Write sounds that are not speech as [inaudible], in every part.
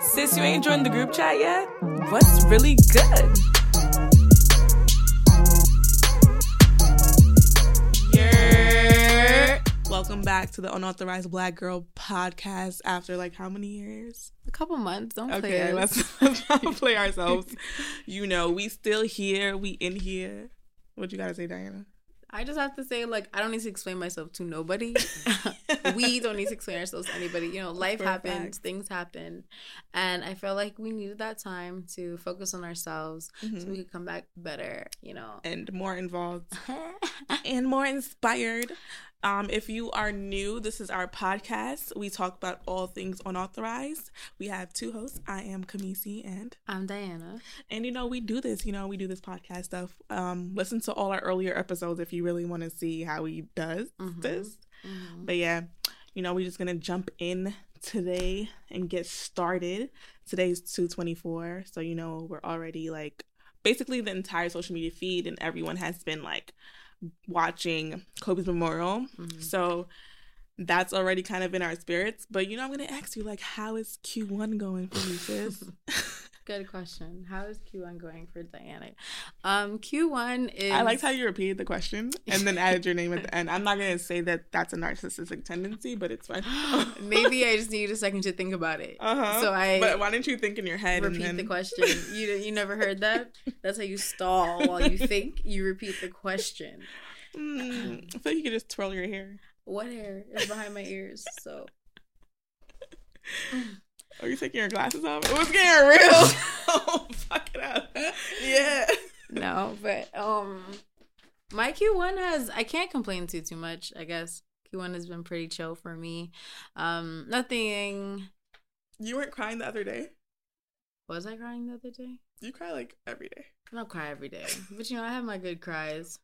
Sis, you ain't joined the group chat yet? What's really good? Yeah. Welcome back to the Unauthorized Black Girl podcast after like how many years? A couple months. Don't play Okay, us. let's, [laughs] let's not play ourselves. You know, we still here. We in here. What you gotta say, Diana? I just have to say, like, I don't need to explain myself to nobody. [laughs] we don't need to explain ourselves to anybody. You know, life happens, things happen, and I feel like we needed that time to focus on ourselves so Mhm. we could come back better. You know. And more involved. [laughs] and more inspired. Um, if you are new, this is our podcast. We talk about all things unauthorized. We have two hosts. I am Kamisi and I'm Diana. and you know we do this. You know we do this podcast stuff. Um, listen to all our earlier episodes if you really want to see how he does Mhm. this. Mhm. But yeah, you know we're just gonna jump in today and get started. Today's two twenty four, so you know we're already like basically the entire social media feed and everyone has been like watching Kobe's memorial. Mhm. So that's already kind of in our spirits. But you know, I'm gonna ask you like, how is Q1 going for you, sis? [laughs] Good question. How is Q1 going for Diana? Um, Q1 is. I liked how you repeated the question and then added your name at the end. I'm not gonna say that that's a narcissistic tendency, but it's fine. [gasps] Maybe I just need a second to think about it. Uh huh. So I But why didn't you think in your head repeat and then the question. You you never heard that? That's how you stall while you think. You repeat the question. Mm, I feel like you could just twirl your hair. What hair is behind my ears? So [laughs] Are you taking your glasses off? It was getting real. oh, [laughs] [laughs] fuck it up. Yeah. no, but um, my Q1 has I can't complain too too much. I guess Q1 has been pretty chill for me. Um, nothing. You weren't crying the other day. Was I crying the other day? You cry like every day. I don't cry every day, but you know I have my good cries.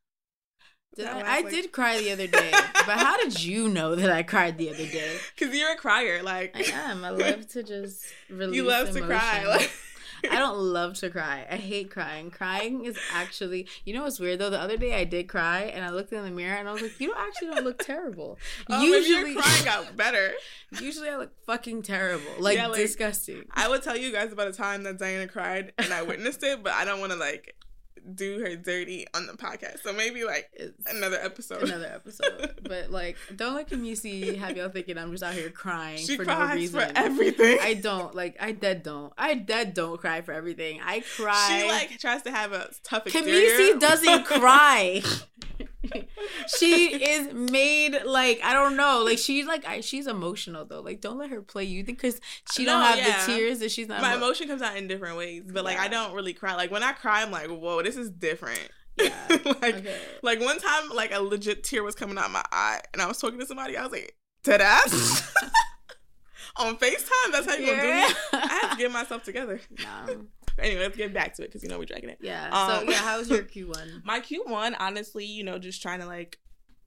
Did I, I like- did cry the other day, but how did you know that I cried the other day? [laughs] Cause you're a crier. Like I am. I love to just release. [laughs] you love to cry. Like [laughs] I don't love to cry. I hate crying. Crying is actually, you know what's weird though? The other day I did cry and I looked in the mirror and I was like, you don't actually don't look terrible. Oh, usually, your crying got better. usually I look fucking terrible, like, Yeah, like- disgusting. I would tell you guys about a time that Diana cried and I witnessed it, but I don't want to like do her dirty on the podcast. So maybe like It's another episode. another episode, [laughs] but like, don't let Kamisi have y'all thinking I'm just out here crying she for no reason. for everything. I don't like. I dead don't. I dead don't cry for everything. I cry. She like tries to have a tough exterior. Kamisi doesn't [laughs] cry. [laughs] [laughs] she is made like I don't know, like she's like I, she's emotional though. Like don't let her play you because she don't have yeah. the tears that she's not. My emo- emotion comes out in different ways, but like I don't really cry. Like when I cry, I'm like, whoa, this is different. Yeah. [laughs] like, Okay. like one time, like a legit tear was coming out my eye, and I was talking to somebody. I was like, ass [laughs] on Facetime. That's how you gonna do Yeah. me. I have to get myself together. Nah. Anyway, let's get back to it because you know we're dragging it. Yeah. Um, so yeah, how was your [laughs] Q one? My Q1, honestly, you know, just trying to like,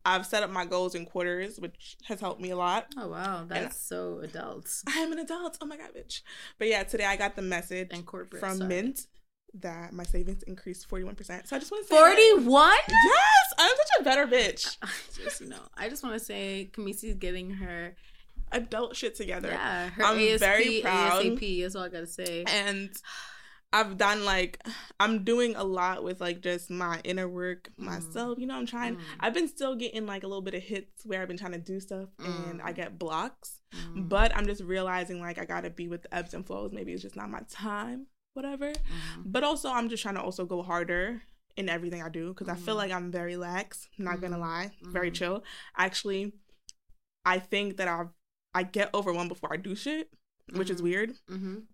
I've set up my goals in quarters, which has helped me a lot. Oh wow, that's so adult [laughs] I am an adult. Oh my god, bitch. But yeah, today I got the message and from sorry. Mint that my savings increased 41%. So I just want to say Forty one. Yes, I'm such a better bitch. [laughs] I Just you know, I just want to say Kamisi's getting her Adult shit together. yeah her I'm ASP very proud. ASAP. That's all I gotta say. And I've done like I'm doing a lot with like just my inner work Mm. myself. You know, I'm trying Mm. I've been still getting like a little bit of hits where I've been trying to do stuff and Mm. I get blocks. Mm. But I'm just realizing like I gotta be with the ebbs and flows. Maybe it's just not my time, whatever. Mhm. But also I'm just trying to also go harder in everything I do because I feel like I'm very lax, not gonna Mhm. lie, very Mhm. chill. Actually, I think that I I get overwhelmed before I do shit, which is weird Mhm.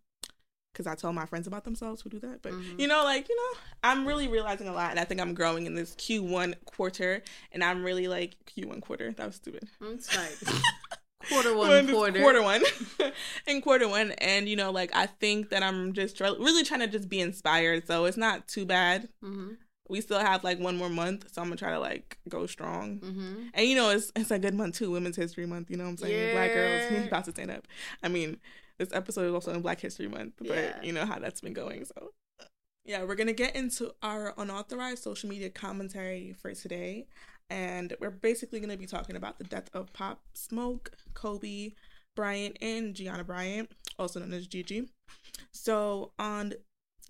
Because I tell my friends about themselves who do that. But Mhm. you know, like you know, I'm really realizing a lot, and I think I'm growing in this Q1 quarter, and I'm really like Q1 quarter. That was stupid. It's [laughs] like quarter one quarter. quarter one, [laughs] in quarter one, and you know, like I think that I'm just really trying to just be inspired. So it's not too bad. Mhm. We still have like one more month, so I'm gonna try to like go strong. Mhm. And you know, it's it's a good month too, Women's History Month. You know what I'm saying? Black girls [laughs] about to stand up. I mean, this episode is also in Black History Month, but Yeah. you know how that's been going. So, yeah, we're gonna get into our unauthorized social media commentary for today, and we're basically gonna be talking about the death of Pop Smoke, Kobe Bryant, and Gianna Bryant. also known as Gigi. So on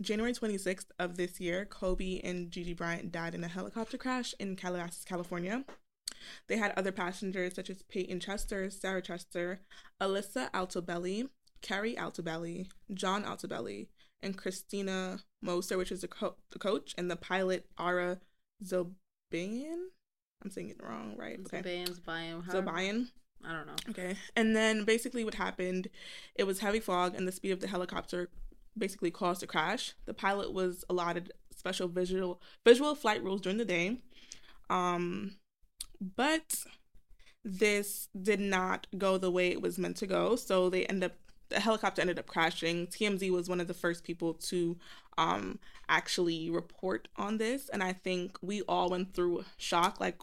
January 26th of this year, Kobe and Gigi Bryant died in a helicopter crash in Calabasas, California. They had other passengers such as Peyton Chester, Sarah Chester, Alyssa Altobelli, Keri Altobelli, John Altobelli, and Christina Mauser, which is the, co- the coach, and the pilot Ara Zobayan. I'm saying it wrong, right? Okay. Zobayan. I don't know. Okay. And then basically what happened, it was heavy fog and the speed of the helicopter basically caused the crash. The pilot was allotted special visual visual flight rules during the day. Um but this did not go the way it was meant to go. So they end up the helicopter ended up crashing. TMZ was one of the first people to um actually report on this and I think we all went through shock like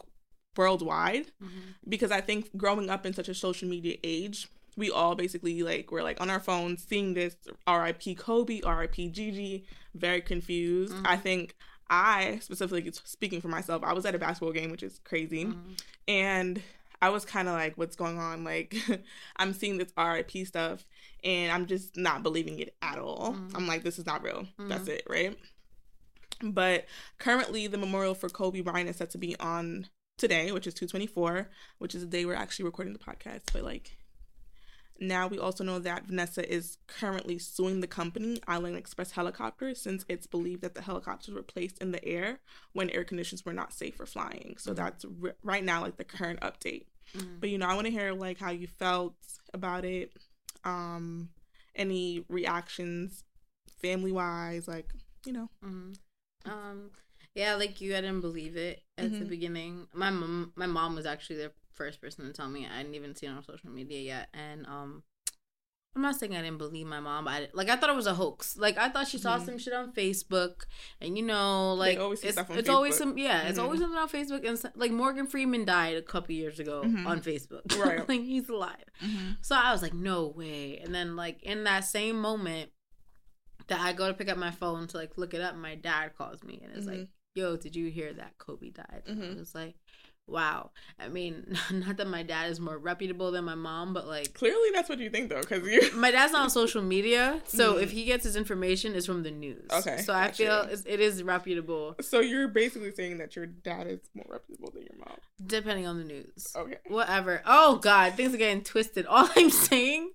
worldwide mm-hmm. because I think growing up in such a social media age, we all basically like we're like on our phones seeing this RIP Kobe, RIP Gigi, very confused. Mm-hmm. I think I specifically speaking for myself, I was at a basketball game, which is crazy, mm-hmm. and I was kind of like, what's going on? Like, [laughs] I'm seeing this RIP stuff, and I'm just not believing it at all. Mm-hmm. I'm like, this is not real. That's mm-hmm. it, right? But currently, the memorial for Kobe Bryant is set to be on today, which is 224, which is the day we're actually recording the podcast. But like now we also know that Vanessa is currently suing the company Island Express Helicopters since it's believed that the helicopters were placed in the air when air conditions were not safe for flying. So mm-hmm. that's r- right now like the current update. Mm-hmm. But you know, I want to hear like how you felt about it. Um any reactions family wise like, you know. Mm-hmm. Um yeah, like you, I didn't believe it at mm-hmm. the beginning. My mom, my mom was actually the first person to tell me. I didn't even see it on social media yet, and um, I'm not saying I didn't believe my mom, but I, like I thought it was a hoax. Like I thought she saw mm-hmm. some shit on Facebook, and you know, like it's, it's Facebook. always some yeah, mm-hmm. it's always something on Facebook. And like Morgan Freeman died a couple years ago mm-hmm. on Facebook, [laughs] right? like he's alive. Mm-hmm. So I was like, no way. And then like in that same moment that I go to pick up my phone to like look it up, my dad calls me and it's like, yo, did you hear that Kobe died? Mm-hmm. I was like, wow. I mean, [laughs] not that my dad is more reputable than my mom, but like clearly that's what you think though, because you [laughs] my dad's not on [laughs] social media, so mm. if he gets his information, it's from the news. Okay, so I feel it is reputable. So you're basically saying that your dad is more reputable than your mom, depending on the news. Okay, whatever. Oh God, things are getting twisted. All I'm saying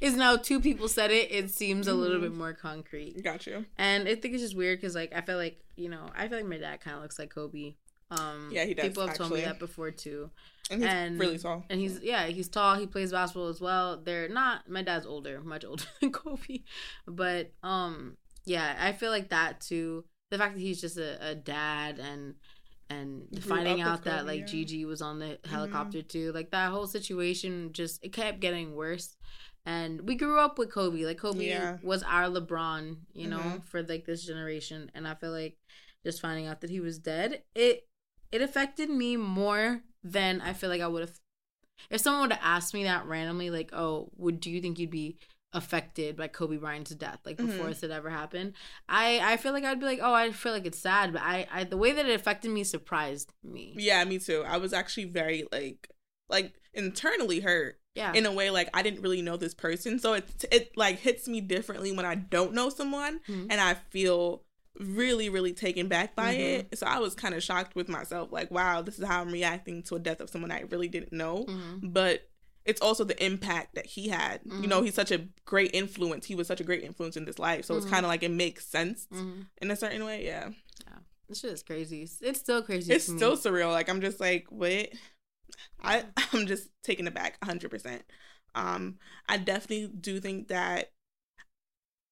is now two people said it. It seems a little mm-hmm. bit more concrete. Got you. And I think it's just weird because like I feel like you know I feel like my dad kind of looks like Kobe um, yeah, he does. People have actually. told me that before too. And he's and, really tall. And he's yeah, he's tall. He plays basketball as well. They're not. My dad's older, much older [laughs] than Kobe, but um, yeah, I feel like that too. The fact that he's just a, a dad and and finding out that like yeah. Gigi was on the mm-hmm. helicopter mm-hmm. too, like that whole situation just it kept getting worse. And we grew up with Kobe. Like Kobe yeah. was our LeBron, you know, mm-hmm. for like this generation. And I feel like just finding out that he was dead, it it affected me more than I feel like I would have. If someone would have asked me that randomly, like, "Oh, would do you think you'd be affected by Kobe Bryant's death, like before mm-hmm. this had ever happened?" I I feel like I'd be like, "Oh, I feel like it's sad," but I I the way that it affected me surprised me. Yeah, me too. I was actually very like like internally hurt. Yeah. In a way, like I didn't really know this person, so it it like hits me differently when I don't know someone, mm-hmm. and I feel really really taken back by mm-hmm. it so i was kind of shocked with myself like wow this is how i'm reacting to a death of someone i really didn't know mm-hmm. but it's also the impact that he had mm-hmm. you know mm-hmm. he's such a great influence he was such a great influence in this life so it's mm-hmm. kind of like it makes sense mm-hmm. in a certain way yeah yeah this shit is crazy it's still crazy it's still me. surreal like i'm just like what i [laughs] i'm just taken aback 100% um i definitely do think that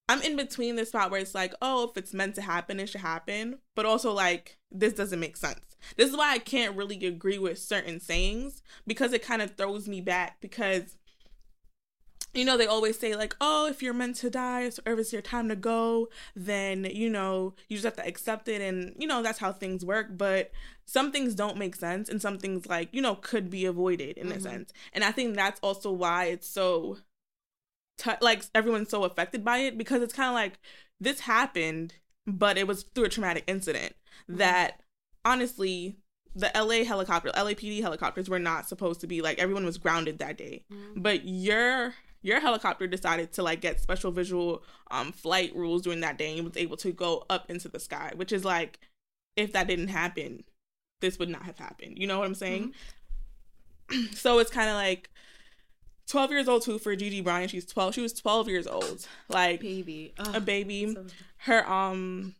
I'm in between the spot where it's like, oh, if it's meant to happen, it should happen. But also, like, this doesn't make sense. This is why I can't really agree with certain sayings because it kind of throws me back. Because, you know, they always say, like, oh, if you're meant to die or if it's your time to go, then, you know, you just have to accept it. And, you know, that's how things work. But some things don't make sense and some things, like, you know, could be avoided in mm-hmm. a sense. And I think that's also why it's so t- like everyone's so affected by it because it's kind of like this happened, but it was through a traumatic incident mm-hmm. that honestly the LA helicopter, LAPD helicopters were not supposed to be like everyone was grounded that day. Mm-hmm. But your your helicopter decided to like get special visual um flight rules during that day and was able to go up into the sky, which is like if that didn't happen, this would not have happened. You know what I'm saying? Mm-hmm. [clears throat] so it's kind of like 12 years old too for Gigi Bryant. She's 12. She was 12 years old. Like baby. a baby. So... Her um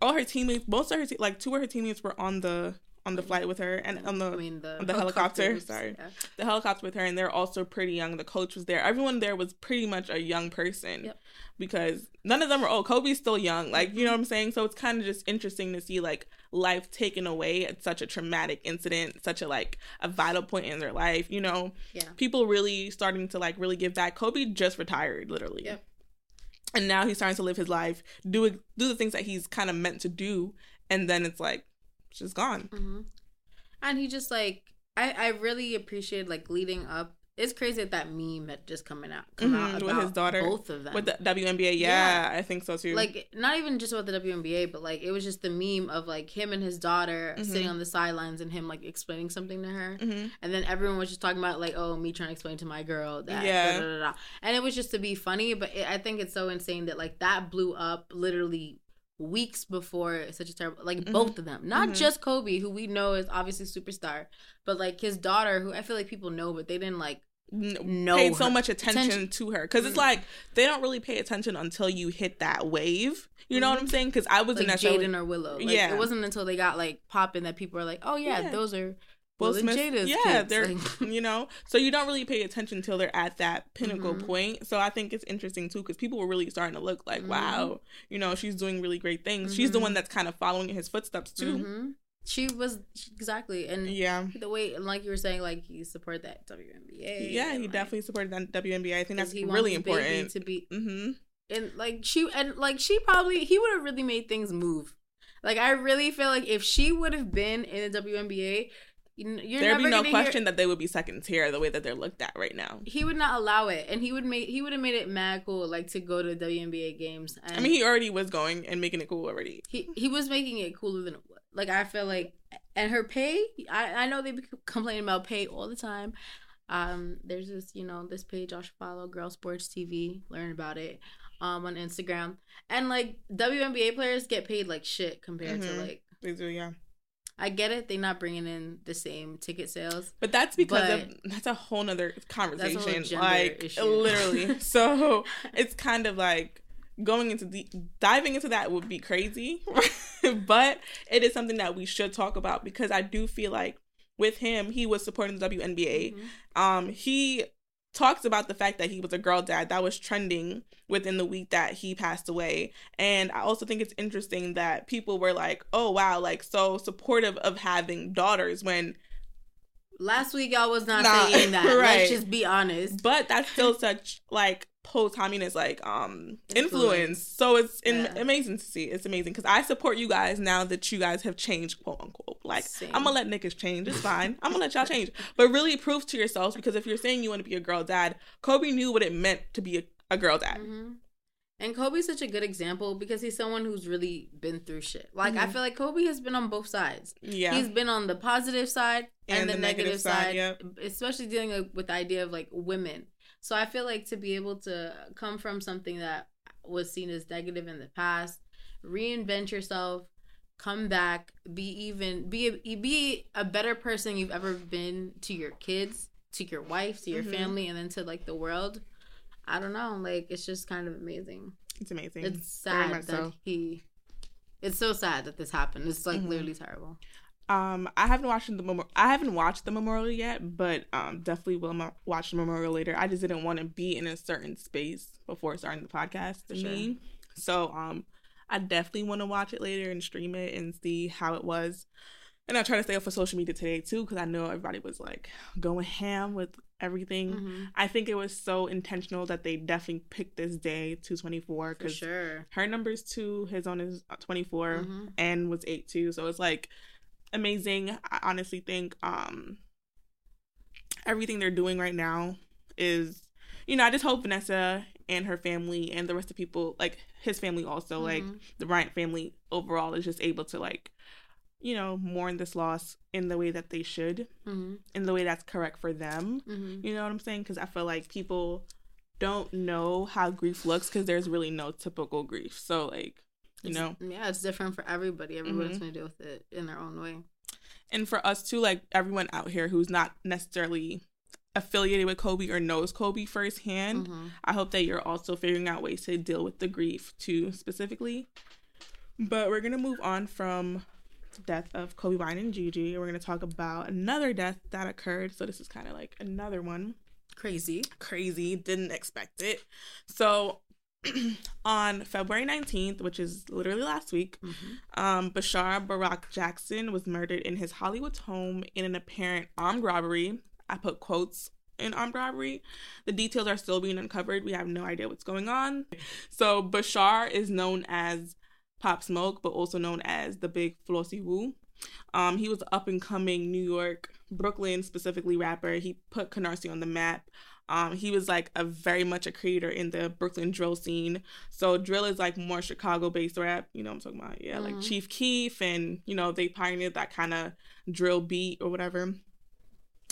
all her teammates, most of her te- like two of her teammates were on the on the flight with her and on the I mean the, the helicopter. Sorry, yeah. the helicopter with her, and they're also pretty young. The coach was there. Everyone there was pretty much a young person yep. because none of them are old. Kobe's still young, like you know what I'm saying. So it's kind of just interesting to see like life taken away at such a traumatic incident, such a like a vital point in their life. You know, yeah. people really starting to like really give back. Kobe just retired, literally. Yep and now he's starting to live his life, do do the things that he's kind of meant to do, and then it's like she's gone. Mm-hmm. And he just like I I really appreciated like leading up it's crazy that that meme had just coming out, come mm-hmm, out with his daughter, both of them with the WNBA. Yeah, yeah, I think so too. Like not even just about the WNBA, but like it was just the meme of like him and his daughter mm-hmm. sitting on the sidelines and him like explaining something to her, mm-hmm. and then everyone was just talking about like, oh, me trying to explain to my girl that, yeah, da, da, da, and it was just to be funny. But it, I think it's so insane that like that blew up literally weeks before such a terrible like mm-hmm. both of them not mm-hmm. just kobe who we know is obviously superstar but like his daughter who i feel like people know but they didn't like no paid so much attention, attention. to her because mm-hmm. it's like they don't really pay attention until you hit that wave. You know mm-hmm. what I'm saying? Because I wasn't like Jaden or Willow. Like, yeah, it wasn't until they got like popping that people are like, oh yeah, yeah. those are Will Smith. Jada's yeah, kids. they're like, [laughs] you know, so you don't really pay attention until they're at that pinnacle mm-hmm. point. So I think it's interesting too because people were really starting to look like, mm-hmm. wow, you know, she's doing really great things. She's the mm-hmm. one that's kind of following in his footsteps too. Mm-hmm. She was exactly, and yeah, the way, like you were saying, like he supported that WNBA. Yeah, he like, definitely supported that WNBA. I think that's really important to be. Mm-hmm. And like she, and like she probably he would have really made things move. Like I really feel like if she would have been in the WNBA, you're There'd be no question hear... that they would be second tier the way that they're looked at right now. He would not allow it, and he would make he would have made it mad cool, like to go to WNBA games. And I mean, he already was going and making it cool already. He he was making it cooler than it was. Like I feel like, and her pay. I I know they be complaining about pay all the time. Um, there's this you know this page I should follow, Girl Sports TV. Learn about it. Um, on Instagram, and like WNBA players get paid like shit compared mm-hmm. to like they do, yeah. I get it. They're not bringing in the same ticket sales, but that's because but of, that's a whole nother conversation. like issue. literally, [laughs] so it's kind of like going into the diving into that would be crazy, [laughs] but it is something that we should talk about because I do feel like with him, he was supporting the WNBA. Mm-hmm. Um, he talks about the fact that he was a girl dad that was trending within the week that he passed away. And i also think it's interesting that people were like oh wow like so supportive of having daughters when last week y'all was not nah, saying that. [laughs] Right. let's just be honest. But that's still such like post-communist like um influence, so it's in- yeah. amazing to see it's amazing because i support you guys now that you guys have changed quote unquote like Same. i'm gonna let niggas change it's fine i'm gonna let y'all change but really prove to yourselves because if you're saying you want to be a girl dad kobe knew what it meant to be a, a girl dad mm-hmm. And Kobe's such a good example because he's someone who's really been through shit. Like mm-hmm. I feel like Kobe has been on both sides. Yeah, he's been on the positive side and, and the, the, negative, negative side, side yep. especially dealing with the idea of like women so I feel like to be able to come from something that was seen as negative in the past, reinvent yourself, come back, be even be a, be a better person you've ever been to your kids, to your wife, to your mm-hmm. family, and then to like the world. I don't know, like it's just kind of amazing. It's amazing. It's sad that so. he. It's so sad that this happened. It's like mm-hmm. literally terrible. Um, I haven't watched the memorial. I haven't watched the memorial yet, but um, definitely will mo- watch the memorial later. I just didn't want to be in a certain space before starting the podcast. To sure. me, so um, I definitely want to watch it later and stream it and see how it was. And I try to stay off of social media today too, because I know everybody was like going ham with everything. Mm-hmm. I think it was so intentional that they definitely picked this day, two twenty four, because sure. her number is two, his on is twenty four, mm mm-hmm. and was eight two. So it's like amazing. I honestly think um everything they're doing right now is you know, I just hope Vanessa and her family and the rest of people, like his family also, mm-hmm. like the Bryant family overall is just able to like you know, mourn this loss in the way that they should, Mm-hmm. in the way that's correct for them. Mm-hmm. You know what I'm saying? Because I feel like people don't know how grief looks because there's really no typical grief. So, like, you know, yeah, it's different for everybody. Everybody's Mhm. gonna deal with it in their own way. and for us too, like everyone out here who's not necessarily affiliated with Kobe or knows Kobe firsthand, Mm-hmm. I hope that you're also figuring out ways to deal with the grief too, specifically. But we're gonna move on from death of Kobe Bryant and Gigi. and We're gonna talk about another death that occurred. So this is kind of like another one. Crazy. Crazy, didn't expect it. So [clears throat] on February 19th, which is literally last week, Mm-hmm. um, Bashar Barakah Jackson was murdered in his Hollywood home in an apparent armed robbery. I put quotes in armed robbery. The details are still being uncovered. We have no idea what's going on. So Bashar is known as Pop Smoke, but also known as the Big Flossy Woo. Um, he was up and coming New York, Brooklyn specifically rapper. He put Canarsie on the map. Um, he was like a very much a creator in the Brooklyn drill scene. So drill is like more Chicago based rap. You know what I'm talking about? Yeah, like Mhm. Chief Keef and you know, they pioneered that kind of drill beat or whatever.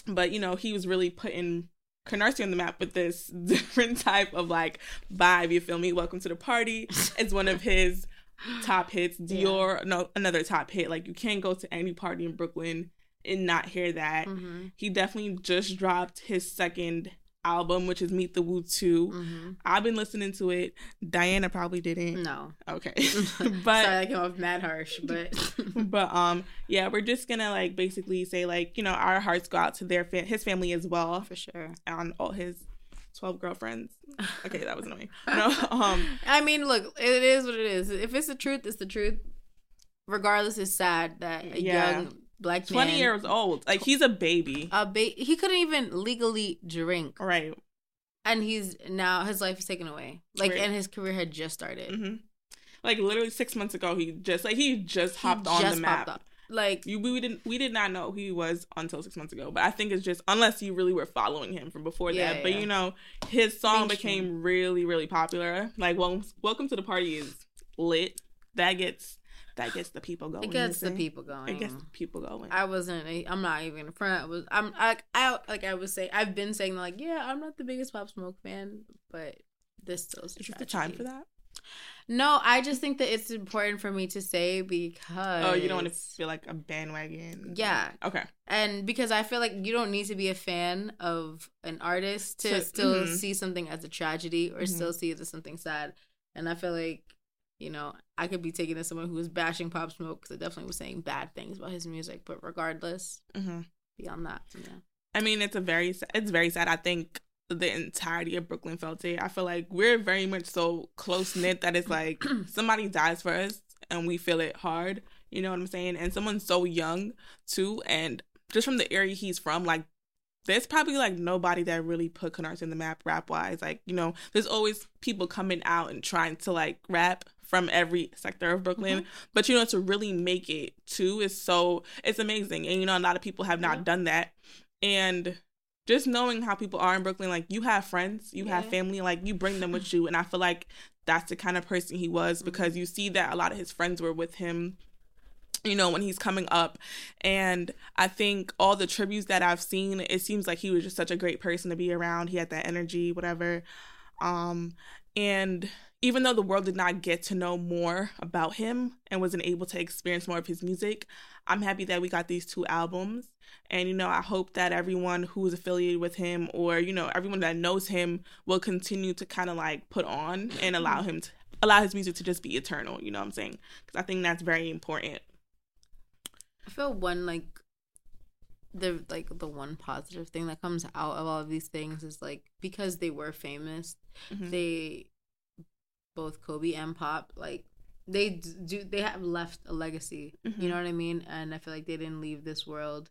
But you know, he was really putting Canarsie on the map with this [laughs] different type of like vibe, you feel me? Welcome to the party. It's one of his top hits. [laughs] Yeah. Dior, no, another top hit. Like you can't go to any party in Brooklyn and not hear that. Mm-hmm. He definitely just dropped his second album, which is Meet the Woo 2. Mm-hmm. I've been listening to it. Diana probably didn't. No. Okay. [laughs] [laughs] but Sorry, I came off mad harsh, but [laughs] but um yeah, we're just gonna like basically say like, you know, our hearts go out to their fa- his family as well for sure. and all his 12 girlfriends. Okay, that was annoying. No, um I mean, look, it is what it is. If it's the truth, it's the truth. Regardless, it's sad that a Yeah. young black 20 man, years old. Like he's a baby. a ba- he couldn't even legally drink, Right. and he's now his life is taken away. Like, Right. and his career had just started. hmm Like literally 6 months ago he just like he just He hopped on just the map. up. Like, You, we didn't we did not know who he was until six months ago. But I think it's just unless you really were following him from before Yeah, that. But you know, his song Mainstream. became really, really popular. Like well, Welcome to the Party is lit. That gets that gets the people going. it gets the people going. It gets the people going. I wasn't. I'm not even in front. I was. I'm. I, I. Like I was saying. I've been saying like, yeah, I'm not the biggest Pop Smoke fan, but this still is is the time for that? No, I just think that it's important for me to say because. Oh, you don't want to feel like a bandwagon. Yeah. Okay. and because I feel like you don't need to be a fan of an artist to still mhm. see something as a tragedy or Mhm. still see it as something sad. And I feel like, you know, I could be taken as someone who was bashing Pop Smoke because I definitely was saying bad things about his music. But regardless, hmm beyond that, yeah. I mean, it's a very it's very sad. I think the entirety of Brooklyn felt it. I feel like we're very much so close knit that it's like [clears throat] somebody dies for us and we feel it hard. You know what I'm saying? And someone's so young too, and just from the area he's from, like there's probably like nobody that really put Canarsie in the map rap wise. Like you know, there's always people coming out and trying to like rap from every sector of Brooklyn. But you know, to really make it too is so it's amazing. And you know, a lot of people have not Yeah. done that. And just knowing how people are in Brooklyn, like you have friends, you have family, like you bring them with [laughs] you. And I feel like that's the kind of person he was because you see that a lot of his friends were with him you know when he's coming up and i think all the tributes that i've seen it seems like he was just such a great person to be around he had that energy whatever um and even though the world did not get to know more about him and wasn't able to experience more of his music i'm happy that we got these two albums. And you know i hope that everyone who is affiliated with him or you know everyone that knows him will continue to kind of like put on and allow him to allow his music to just be eternal you know what i'm saying? Because i think that's very important. I feel one like the like the one positive thing that comes out of all of these things is like because they were famous, Mhm. they both Kobe and Pop like they do they have left a legacy. Mhm. You know what I mean? And I feel like they didn't leave this world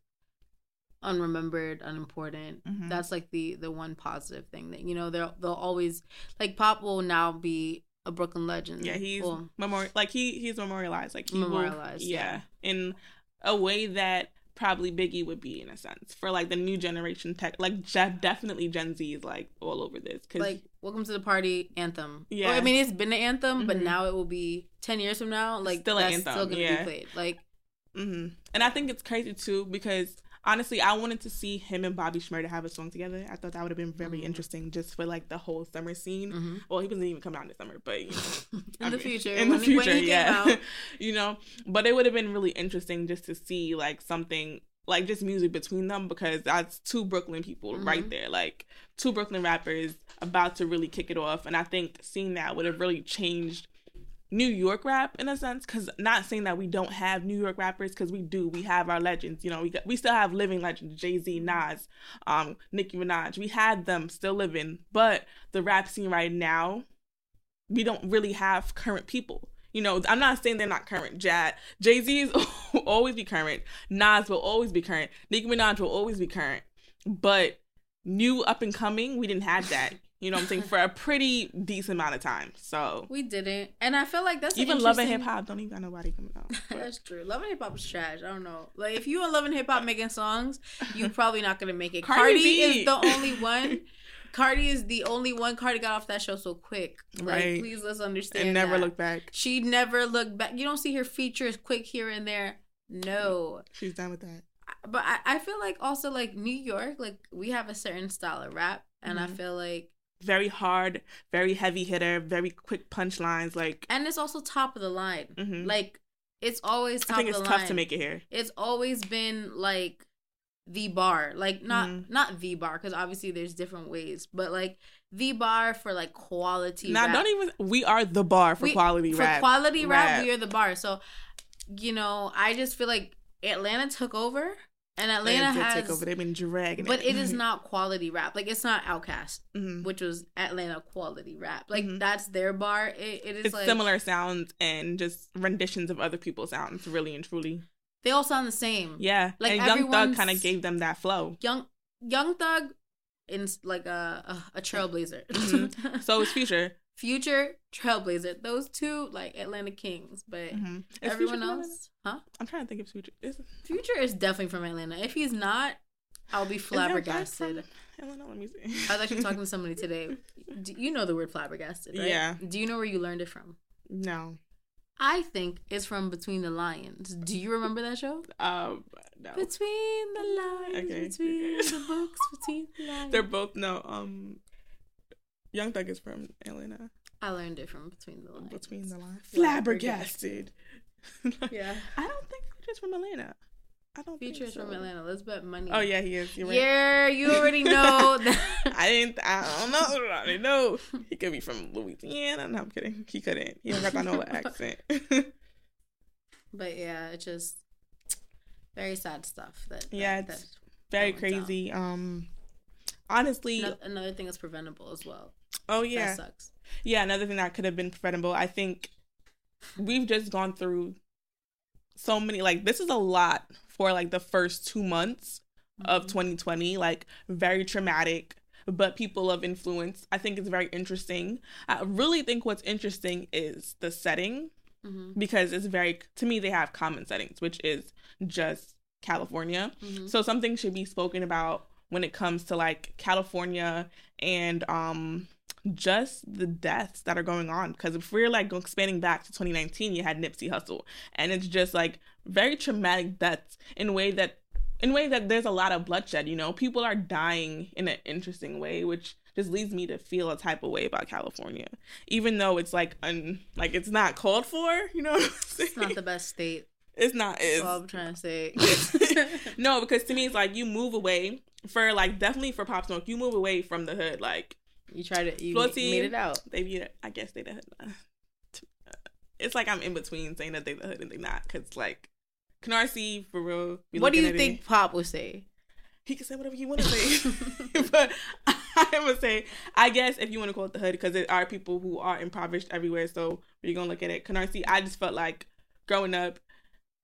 unremembered, unimportant. Mhm. That's like the the one positive thing that you know they'll they'll always like Pop will now be a Brooklyn legend. Yeah, he's Well, memori- like he he's memorialized. Like he Memorialized, Will, yeah, yeah. in a way that probably Biggie would be in a sense for like the new generation tech. Like definitely Gen Z is like all over this because like welcome to the party anthem Yeah. yeah i mean it's been an anthem but Mhm. now it will be 10 years from now like Still an that's anthem, still gonna yeah. be played like hmm And I think it's crazy too because honestly, I wanted to see him and Bobby Shmurda have a song together. I thought that would have been very Mhm. interesting just for like the whole summer scene. Mhm. Well, he wasn't even coming out in the summer, but you know, [laughs] in I the mean, future, in the future, he yeah, [laughs] you know. But it would have been really interesting just to see like something like just music between them because that's two Brooklyn people right Mhm. there, like two Brooklyn rappers about to really kick it off. And I think seeing that would have really changed New York rap in a sense. Because not saying that we don't have New York rappers, because we do. We have our legends. You know, we got, we still have living legends: Jay Z, Nas, um, Nicki Minaj. We had them still living, but the rap scene right now, we don't really have current people. You know, I'm not saying they're not current. Jad, Jay Z will [laughs] always be current. Nas will always be current. Nicki Minaj will always be current. But new up and coming, we didn't have that. You know what I'm saying? For a pretty decent amount of time. So We didn't, and I feel like that's even Love and Hip Hop don't even got nobody coming out. [laughs] But- That's true. Love and Hip Hop is trash. I don't know. Like if you and Love and Hip Hop making songs, you're [laughs] probably not gonna make it. Cardi Cardi, is the only [laughs] one. Cardi is the only one. Cardi got off that show so quick. Like, Right. Please let's understand. and never that. look back. She never looked back. You don't see her features quick here and there. No. She's done with that. But I, I feel like also like New York, like we have a certain style of rap, and I Mhm. feel like, Very hard, very heavy hitter, very quick punchlines. Like, and it's also top of the line. mhm. Like it's always I think it's tough line. to make it here. it's always been like the bar like not Mhm. not the bar because obviously there's different ways but like the bar for like quality Now, rap. don't even. We are the bar for We- quality for rap. quality rap, rap. we are the bar so you know i just feel like atlanta took over and atlanta has take over. They've been dragging but it is Mhm. not quality rap like it's not OutKast Mhm. which was atlanta quality rap like Mhm. that's their bar it, it is It's like similar sounds and just renditions of other people's sounds, really and truly. they all sound the same Yeah, Like, and Young Thug kind of gave them that flow. young young thug in like a a, a trailblazer Mhm. [laughs] So it's Future. Future trailblazer those two like atlanta kings but Mhm. Is everyone else huh I'm trying to think of Future. Is, future is definitely from atlanta if he's not i'll be flabbergasted Atlanta? Let me see. i was actually talking [laughs] to somebody today Do you know the word flabbergasted right Yeah. do you know where you learned it from No. i think it's from between the lions do you remember that show Um. No. between the lines Okay. between the books between the lines [laughs] They're both no. Um. Young Thug is from Atlanta. i learned it from between the lines Between the lines. Flabbergasted. [laughs] Yeah I don't think Future's from Atlanta. I don't Future think is so. from Atlanta. Let's bet money. Oh yeah, he is. Right. Yeah, you already know [laughs] that. I didn't. I don't know. I didn't know. He could be from Louisiana. No, I'm kidding. He couldn't. He don't got that no [laughs] accent. but yeah, it's just very sad stuff. That, that Yeah, it's that- Very That down. crazy. Um, honestly. ano- another thing that's preventable as well. Oh That yeah, sucks. yeah. Another thing that could have been preventable. I think we've just gone through so many. Like this is a lot for like the first two months of Mhm. 2020. Like very traumatic. But people of influence, I think it's very interesting. I really think what's interesting is the setting Mhm. because it's very to me they have common settings which is just california Mhm. so something should be spoken about when it comes to like california and um just the deaths that are going on because if we're like expanding back to 2019 you had nipsey Hussle, and it's just like very traumatic deaths in a way that in a way that there's a lot of bloodshed you know people are dying in an interesting way which just leads me to feel a type of way about california even though it's like un like it's not called for you know what I'm? It's not the best state. it's not it's, all I'm trying to say. [laughs] no [laughs] because to me it's like you move away for like definitely for pop smoke you move away from the hood like you tried it. You Flossy. made it out. they be i guess they the hood uh, it's like i'm in between saying that they the hood and they not because like Canarsie for real What do you at it. think Pop would say? he can say whatever you want to say [laughs] [laughs] but [laughs] i would say i guess if you want to call it the hood because there are people who are impoverished everywhere so you're gonna look at it Canarsie i just felt like growing up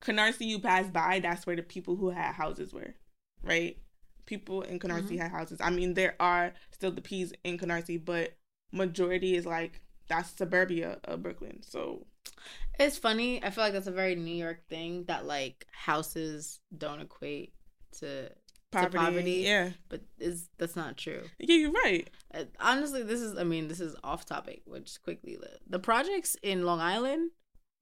Canarsie you pass by that's where the people who had houses were right people in Canarsie Mhm. had houses i mean there are still the p's in Canarsie but majority is like that's suburbia of brooklyn so It's funny. I feel like that's a very New York thing that like houses don't equate to, poverty, poverty. yeah but is that's not true. yeah you're right Uh, honestly, this is I mean this is off topic, which quickly the projects in Long Island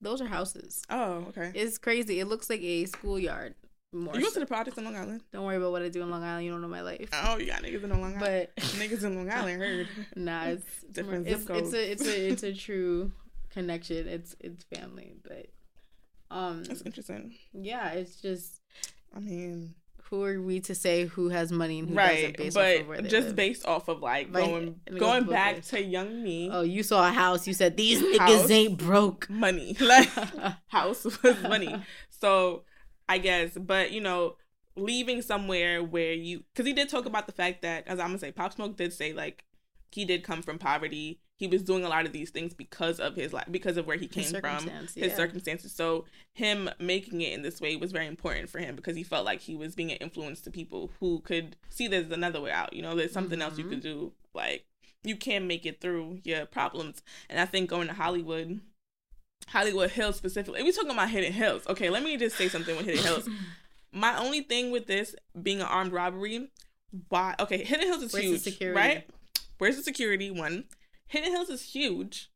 those are houses. Oh, okay. It's crazy. It looks like a schoolyard. More you went so. to the projects in Long Island? Don't worry about what I do in Long Island. You don't know my life. Oh, you got niggas in Long Island. But [laughs] niggas in Long Island heard. [laughs] nah, it's [laughs] Different it's, zip it's a it's a it's a true connection. It's it's family, but um That's interesting. yeah, it's just I mean, who are we to say who has money and who right, doesn't based off of where they just live? based off of like Like, going and it goes going back to young me, Oh, you saw a house. You said these niggas House. ain't broke. money like house was money. So I guess, but you know, leaving somewhere where you because he did talk about the fact that as I'm gonna say, Pop Smoke did say like he did come from poverty. He was doing a lot of these things because of his life, because of where he came His from, circumstance, his circumstances. So him making it in this way was very important for him because he felt like he was being an influence to people who could see there's another way out. You know, there's something else you Mhm. could do. Like you can make it through your problems. And I think going to Hollywood, Hollywood Hills specifically. We talking about Hidden Hills. Okay, let me just say something with Hidden Hills. [laughs] My only thing with this being an armed robbery, why? Okay, Hidden Hills is Where's the huge, security? right? Where's the security? One, Hidden Hills is huge.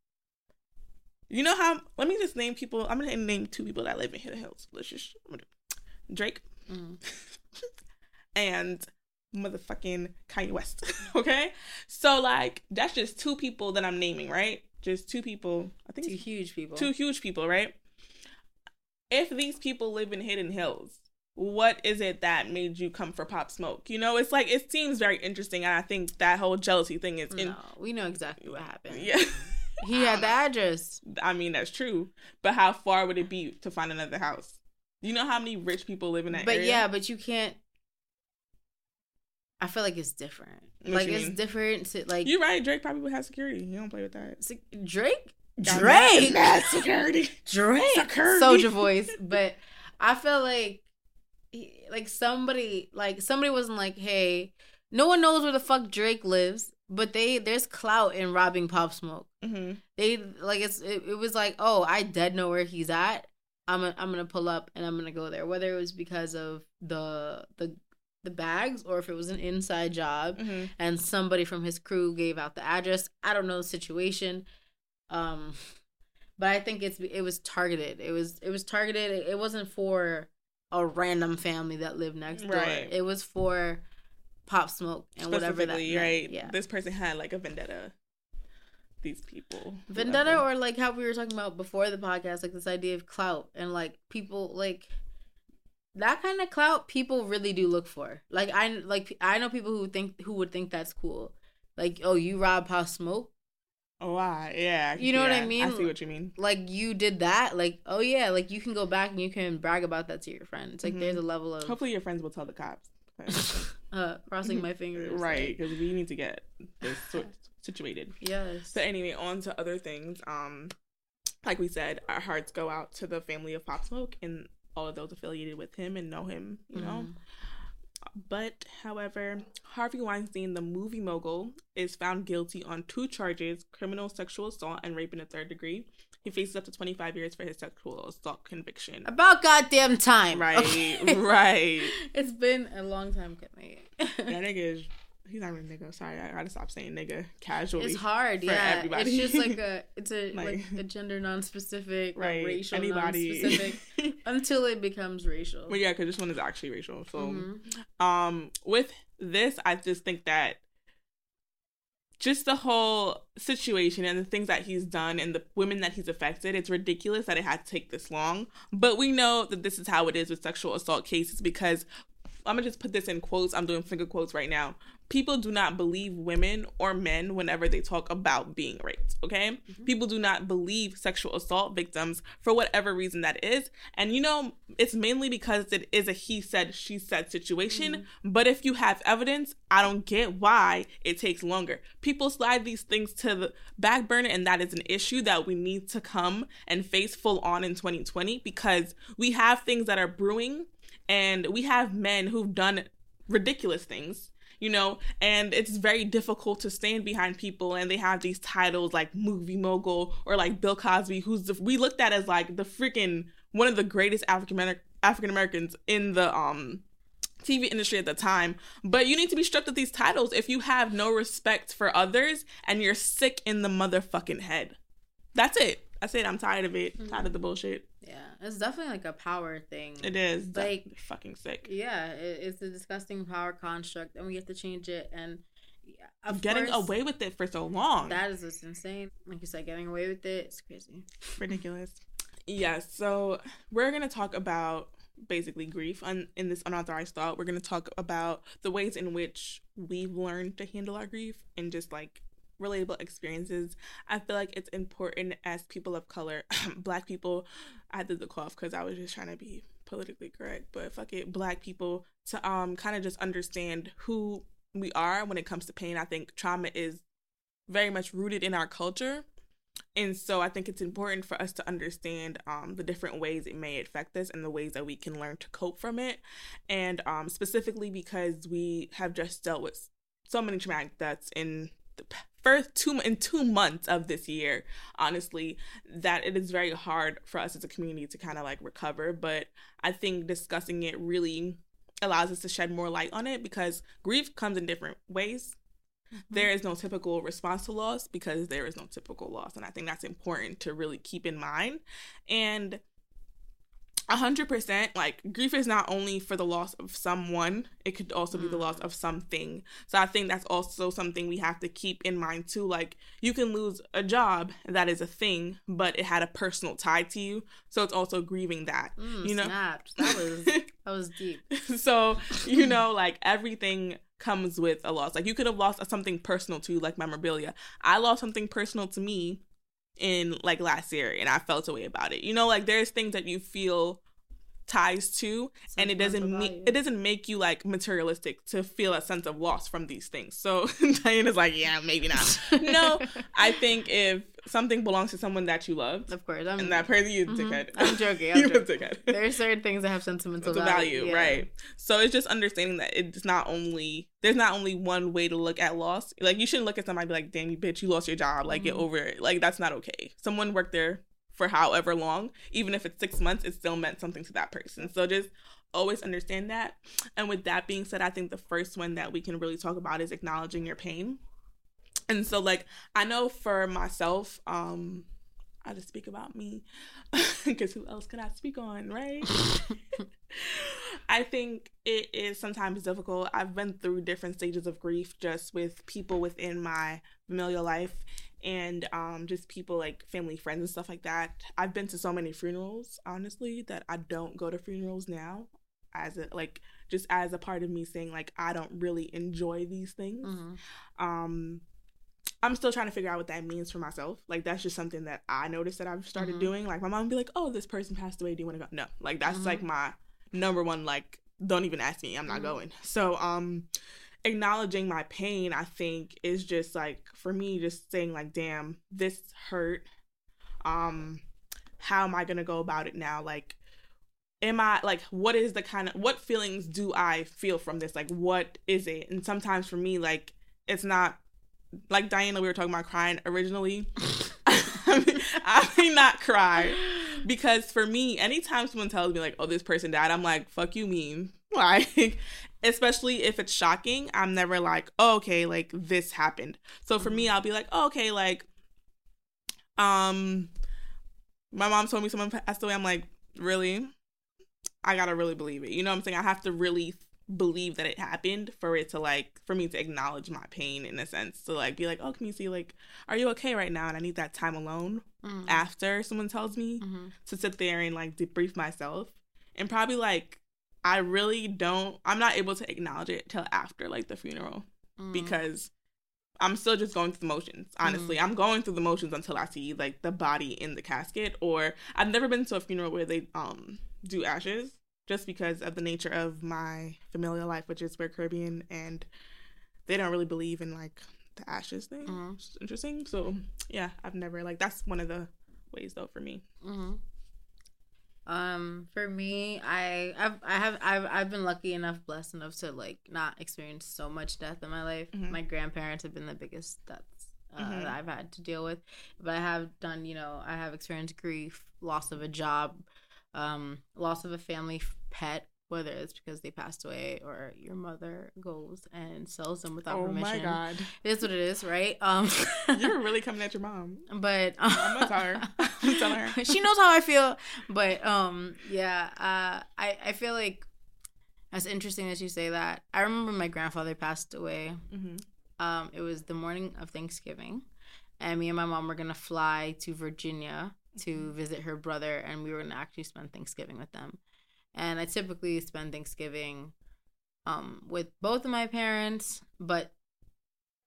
You know how? Let me just name people. I'm gonna name two people that live in Hidden Hills. Let's just I'm gonna Drake Mhm. [laughs] and motherfucking Kanye West. [laughs] okay, so like that's just two people that I'm naming, right? Just two people. I think Two huge people. two huge people, right? If these people live in Hidden Hills, what is it that made you come for Pop Smoke? You know, it's like it seems very interesting, and I think that whole jealousy thing is in. no, we know exactly what happened. Yeah, [laughs] He had the [laughs] address. I mean that's true, but how far would it be to find another house? You know how many rich people live in that But area? yeah, but you can't. I feel like it's different. What like it's mean? different to like you're right. Drake probably would have security. You don't play with that. Se- Drake. Drake. [laughs] mad- security. Drake. Security. Soldier voice, [laughs] but I feel like, he- like somebody, like somebody wasn't like, hey, no one knows where the fuck Drake lives, but they there's clout in robbing Pop Smoke. hmm They like it's it, it was like, oh, I dead know where he's at. I'm gonna, I'm gonna pull up and I'm gonna go there. Whether it was because of the the the bags or if it was an inside job hmm and somebody from his crew gave out the address. I don't know the situation. Um [laughs] but I think it's it was targeted. It was it was targeted. It, it wasn't for a random family that lived next door. Right. It was for Pop Smoke and whatever that meant. right? Yeah. This person had like a vendetta. These people. Vendetta whoever. or like how we were talking about before the podcast, like this idea of clout and like people like that kind of clout people really do look for. Like I like I know people who think who would think that's cool. Like, oh, you rob Pop Smoke? Oh, wow. Yeah. You know what I mean? I see what you mean. like you did that like oh yeah like you can go back and you can brag about that to your friends like Mhm. there's a level of Hopefully, your friends will tell the cops. [laughs] uh crossing my [laughs] fingers right, because we need to get this [sighs] situated. yes But anyway, on to other things. Um, like we said, our hearts go out to the family of Pop Smoke and all of those affiliated with him and know him. You know. Mhm. But, however, Harvey Weinstein, the movie mogul, is found guilty on two charges criminal sexual assault and rape in the third degree. He faces up to 25 years for his sexual assault conviction. about goddamn time Right, okay? right. [laughs] it's been a long time coming That nigga is, he's not even a nigga. Sorry, I gotta stop saying nigga casually. it's hard for yeah everybody. it's just like a [laughs] it's a like, Like- a gender non-specific Right, right racial anybody. non-specific [laughs] until it becomes racial Well, yeah, because this one is actually racial. So, Mhm. um, with this, I just think that just the whole situation and the things that he's done and the women that he's affected, it's ridiculous that it had to take this long. But we know that this is how it is with sexual assault cases because I'm gonna just put this in quotes. I'm doing finger quotes right now. People do not believe women or men whenever they talk about being raped, okay? Mm-hmm. People do not believe sexual assault victims for whatever reason that is. And you know, it's mainly because it is a he said, she said situation. Mm-hmm. But if you have evidence, I don't get why it takes longer. People slide these things to the back burner, and that is an issue that we need to come and face full on in 2020 because we have things that are brewing and we have men who've done ridiculous things you know and it's very difficult to stand behind people and they have these titles like movie mogul or like bill cosby who's the, we looked at as like the freaking one of the greatest african african americans in the um TV industry at the time, but you need to be stripped of these titles if you have no respect for others and you're sick in the motherfucking head. That's it. That's it. I'm tired of it. Mhm. Tired of the bullshit. Yeah, it's definitely like a power thing. It is Like- fucking sick. Yeah, it, it's a disgusting power construct, and we have to change it. And yeah, of Getting course, away with it for so long. That is what's insane. Like you said, getting away with it, it's crazy. ridiculous. Yes, so we're gonna talk about basically grief on in this unauthorized thought. We're gonna talk about the ways in which we've learned to handle our grief and just like relatable experiences. I feel like it's important as people of color, [clears throat] black people. I did the cough because I was just trying to be politically correct, but fuck it, black people to um kind of just understand who we are when it comes to pain. I think trauma is very much rooted in our culture and so I think it's important for us to understand um, the different ways it may affect us and the ways that we can learn to cope from it. And um, specifically because we have just dealt with so many traumatic deaths in first two in two months of this year, honestly, that it is very hard for us as a community to kind of like recover. But I think discussing it really allows us to shed more light on it because grief comes in different ways mm-hmm. there is no typical response to loss because there is no typical loss and i think that's important to really keep in mind and 100% like grief is not only for the loss of someone it could also be the loss of something. So i think that's also something we have to keep in mind too like you can lose a job that is a thing but it had a personal tie to you so it's also grieving that Mm, you know? snapped. That was [laughs] that was deep. [laughs] so you [laughs] know like everything comes with a loss. Like you could have lost something personal to you like memorabilia. I lost something personal to me in like last year and i felt a way about it. You know like there's things that you feel ties to and it doesn't mean it doesn't make you like materialistic to feel a sense of loss from these things. So [laughs] diana's like yeah maybe not. [laughs] No i think if something belongs to someone that you love of course. I'm and that person you Mhm. dickhead I'm [laughs] joking, I'm you joking. dickhead there are certain things that have sentimental value, value, yeah. right? So it's just understanding that it's not only there's not only one way to look at loss. Like you shouldn't look at somebody like, "Damn you, bitch, you lost your job. Like get Mhm. over it." Like that's not okay. Someone worked there for however long, even if it's six months, it still meant something to that person. So just always understand that. And with that being said, I think the first one that we can really talk about is acknowledging your pain. [laughs] And so like I know for myself, um, I just speak about me [laughs] because who else could I speak on, right? [laughs] I think it is sometimes difficult. I've been through different stages of grief just with people within my familial life and um, just people like family, friends, and stuff like that. I've been to so many funerals, honestly, that I don't go to funerals now as a like just as a part of me saying like I don't really enjoy these things Mhm. um i'm still trying to figure out what that means for myself. Like that's just something that i noticed that i've started Mhm. doing. Like my mom would be like oh this person passed away. Do you want to go? No. Like that's Mhm. like my number one like don't even ask me. I'm not Mhm. going. So um acknowledging my pain i think is just like for me just saying like damn this hurt. Um how am i gonna go about it now? Like am i like what is the kind of what feelings do i feel from this? Like what is it? And sometimes for me like it's not like diana we were talking about crying originally. [laughs] [laughs] I, mean, I may not cry because for me anytime someone tells me like oh this person died i'm like fuck you mean. [laughs] Like especially if it's shocking i'm never like oh, okay like this happened. So for me i'll be like oh, okay like um my mom told me someone passed away. I'm like really? I gotta really believe it. You know what i'm saying? I have to really believe that it happened for it to like for me to acknowledge my pain in a sense to like be like oh can you see like are you okay right now and i need that time alone Mhm. after someone tells me Mhm. to sit there and like debrief myself and probably like i really don't i'm not able to acknowledge it till after like the funeral Mhm. because i'm still just going through the motions honestly i'm going through the motions until i see like the body in the casket or i've never been to a funeral where they um do ashes just because of the nature of my familial life which is we're caribbean and they don't really believe in like the ashes thing Mhm. which is interesting so yeah i've never like that's one of the ways though for me hmm Um, for me, I I've I have I've I've been lucky enough, blessed enough to like not experience so much death in my life. Mhm. My grandparents have been the biggest deaths uh, Mhm. that I've had to deal with, but I have done you know I have experienced grief, loss of a job, um, loss of a family pet, whether it's because they passed away or your mother goes and sells them without oh permission. Oh my god, It is what it is, right? Um, [laughs] you're really coming at your mom. but I'm gonna tell her. [laughs] I'm telling her. [laughs] she knows how I feel. But um, yeah, uh, I I feel like that's interesting that you say that. I remember my grandfather passed away. hmm Um, it was the morning of Thanksgiving, and me and my mom were gonna fly to Virginia to visit her brother, and we were gonna actually spend Thanksgiving with them. And I typically spend Thanksgiving um with both of my parents, but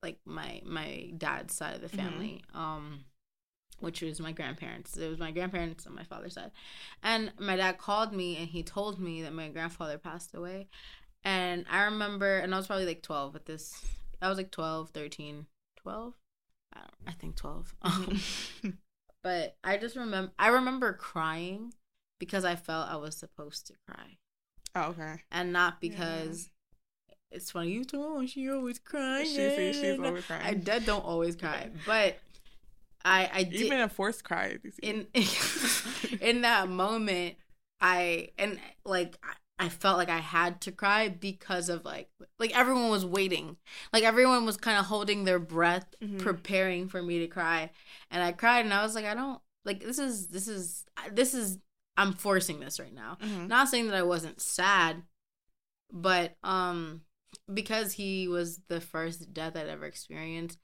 like my my dad's side of the Mhm. family. Um which was my grandparents. It was my grandparents on my father's side. And my dad called me and he told me that my grandfather passed away. And I remember, and I was probably like 12 at this, I was like 12, 13, 12? I, I think 12. Um, [laughs] [laughs] but I just remember, I remember crying because I felt I was supposed to cry. oh, okay. And not because it's funny, you told me she always crying. She, she, she's always crying. I dad don't always cry, [laughs] but I I did Even a forced cry. in [laughs] in that moment i and like I- felt like i had to cry because of like like everyone was waiting like everyone was kind of holding their breath Mhm. preparing for me to cry and i cried and i was like i don't like this is this is this is i'm forcing this right now Mhm. not saying that i wasn't sad but um because he was the first death i'd ever experienced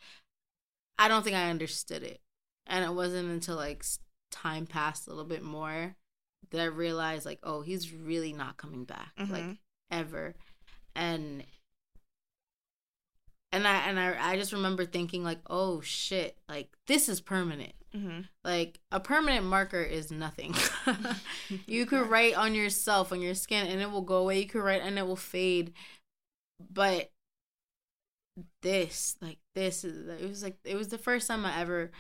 i don't think i understood it and it wasn't until like time passed a little bit more that i realized like oh he's really not coming back like Mhm. ever. And and i and i i just remember thinking like oh shit like this is permanent. Mhm. like a permanent marker is nothing. [laughs] You could write on yourself on your skin and it will go away. You could write and it will fade. But this like this is it was like it was the first time i ever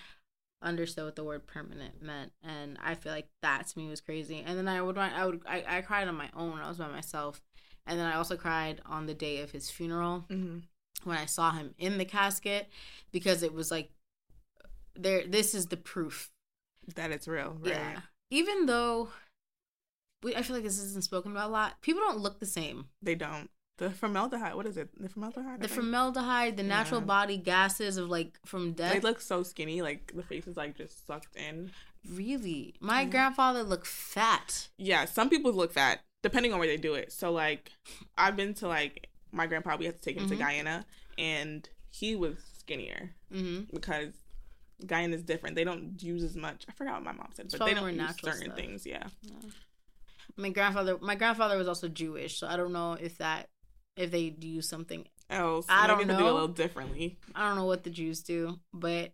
understood what the word permanent meant and i feel like that to me was crazy and then i would i would i, I cried on my own i was by myself and then i also cried on the day of his funeral Mhm. when I saw him in the casket because it was like there this is the proof. That it's real, right? Yeah. Even though we I feel like this isn't spoken about a lot. People don't look the same. They don't. The formaldehyde. What is it? The formaldehyde. The formaldehyde, the natural body gases of like from death. They look so skinny. Like the face is like just sucked in. really. My Yeah. grandfather looked fat. Yeah, some people look fat depending on where they do it. So like, I've been to like my grandpa. We had to take him Mhm. to Guyana, and he was skinnier hmm because Guyana is different. They don't use as much. I forgot what my mom said, but they don't use natural certain stuff. things. Yeah. My grandfather my grandfather was also Jewish, so I don't know if that if they do something Else, I maybe don't they'll do a little differently. I don't know what the Jews do, but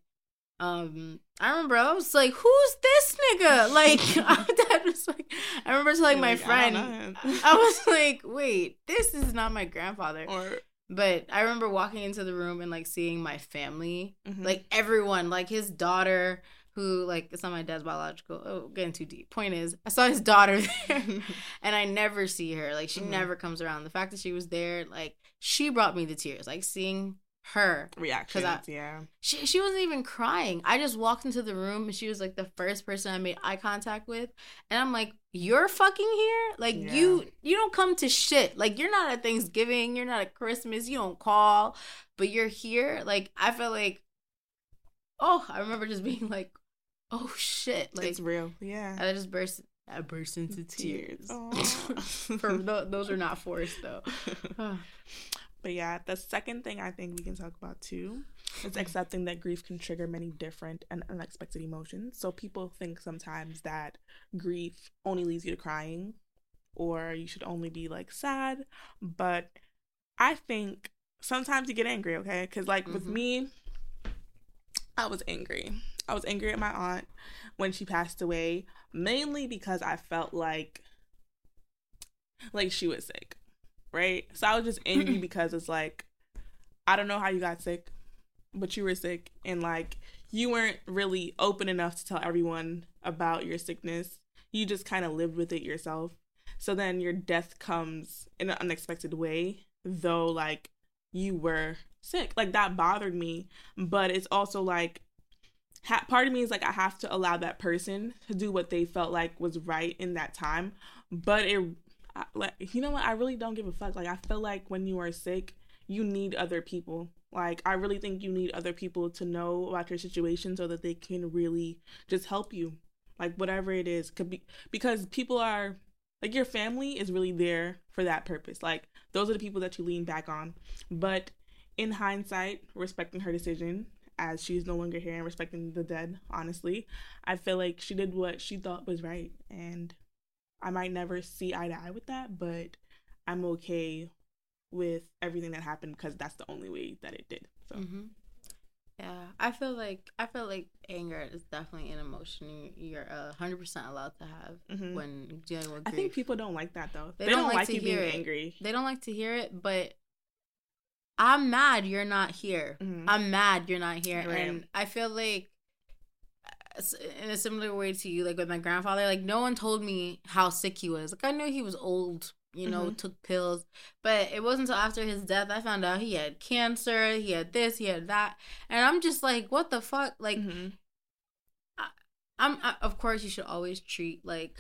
um I remember I was like, Who's this nigga? [laughs] Like [laughs] dad was like I remember telling You're my like, friend don't [laughs] I, was like, wait, this is not my grandfather. or But I remember walking into the room and like seeing my family. mhm. Like everyone, like his daughter, who like it's not my dad's biological. Oh, getting too deep. Point is, I saw his daughter [laughs] there, and I never see her. Like she Mhm. never comes around. The fact that she was there, like she brought me to tears. Like seeing her reactions. I- yeah. she she wasn't even crying. I just walked into the room and she was like the first person I made eye contact with, and I'm like, "You're fucking here? Like Yeah. you you don't come to shit. Like you're not at Thanksgiving, you're not at Christmas, you don't call, but you're here." Like I felt like, oh, I remember just being like, "Oh shit!" Like it's real. Yeah. I just burst. I burst into tears. [laughs] For those are not forced though. [laughs] But yeah, the second thing I think we can talk about too is accepting that grief can trigger many different and unexpected emotions. So people think sometimes that grief only leads you to crying or you should only be like sad, but I think sometimes you get angry, okay? Cuz like with Mhm. me I was angry. I was angry at my aunt when she passed away, mainly because I felt like like she was sick right? So I was just angry [clears throat] because it's like, I don't know how you got sick, but you were sick, and like you weren't really open enough to tell everyone about your sickness. You just kind of lived with it yourself. So then your death comes in an unexpected way, though, like you were sick. Like that bothered me, but it's also like, ha- part of me is like, I have to allow that person to do what they felt like was right in that time, but it I, like you know what? I really don't give a fuck. Like I feel like when you are sick, you need other people. Like I really think you need other people to know about your situation so that they can really just help you. Like whatever it is, could be because people are like your family is really there for that purpose. Like those are the people that you lean back on. But in hindsight, respecting her decision as she's no longer here and respecting the dead, honestly, I feel like she did what she thought was right. And I might never see eye to eye with that, but I'm okay with everything that happened because that's the only way that it did. So. Mm-hmm. Yeah, I feel like I feel like anger is definitely an emotion you're hundred percent allowed to have Mhm. when dealing with I think people don't like that though. They They, don't don't, like like, to you being hear it. angry. they don't like to hear it, but I'm mad you're not here. Mhm. I'm mad you're not here, Right. and I feel like in a similar way to you, like with my grandfather, like no one told me how sick he was. Like I knew he was old, you know, Mhm. took pills, but it wasn't until after his death I found out he had cancer, he had this, he had that, and I'm just like, what the fuck, like. Mhm. I'm I, of course you should always treat like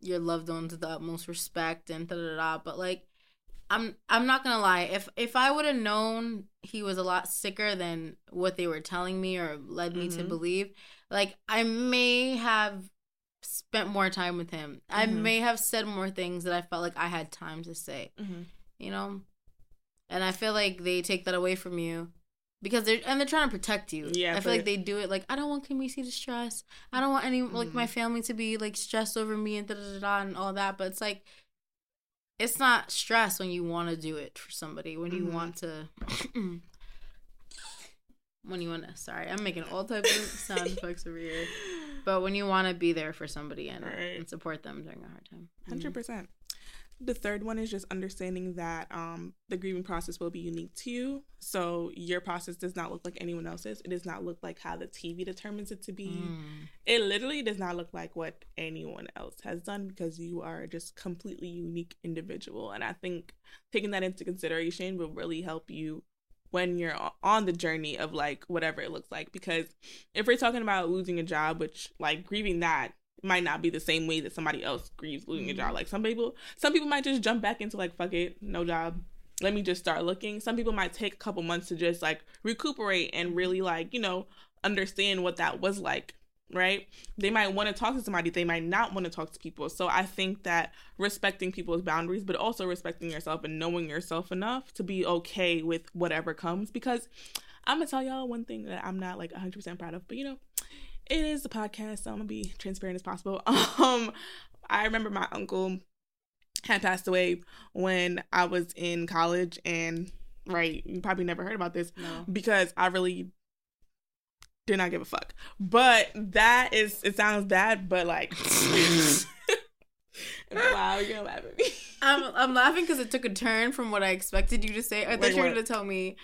your loved ones with the utmost respect and da da da. But like, I'm I'm not gonna lie. If if I would have known he was a lot sicker than what they were telling me or led me to Mhm. believe, like I may have spent more time with him. I Mhm. may have said more things that I felt like I had time to say. Mhm. You know, and I feel like they take that away from you. Because they're and they're trying to protect you. Yeah, I feel like they do it like I don't want Kamisi to stress. I don't want any like my Mhm. family to be like stressed over me and da da da da and all that. But it's like it's not stress when you want to do it for somebody. When you Mhm. want to [clears throat] when you want to sorry, I'm making all types of [laughs] sound effects over here. But when you want to be there for somebody and, Right. and support them during a hard time. 100 percent. The third one is just understanding that um, the grieving process will be unique to you. So your process does not look like anyone else's. It does not look like how the TV determines it to be. Mm. It literally does not look like what anyone else has done because you are just completely unique individual. And I think taking that into consideration will really help you when you're on the journey of like whatever it looks like. Because if we're talking about losing a job, which like grieving that might not be the same way that somebody else grieves losing a Mhm. job. Like some people, some people might just jump back into like fuck it, no job. Let me just start looking. Some people might take a couple months to just like recuperate and really like you know understand what that was like right? They might want to talk to somebody, they might not want to talk to people. So I think that respecting people's boundaries, but also respecting yourself and knowing yourself enough to be okay with whatever comes. Because I'm gonna tell y'all one thing that I'm not like 100% proud of, but you know, it is a podcast, so I'm gonna be transparent as possible. [laughs] Um, I remember my uncle had passed away when I was in college, and right, you probably never heard about this No. because I really did not give a fuck. But that is it sounds bad, but like [laughs] [laughs] wow, you're gonna laugh at me. I'm I'm laughing because it took a turn from what I expected you to say. I thought Like you were what? gonna tell me,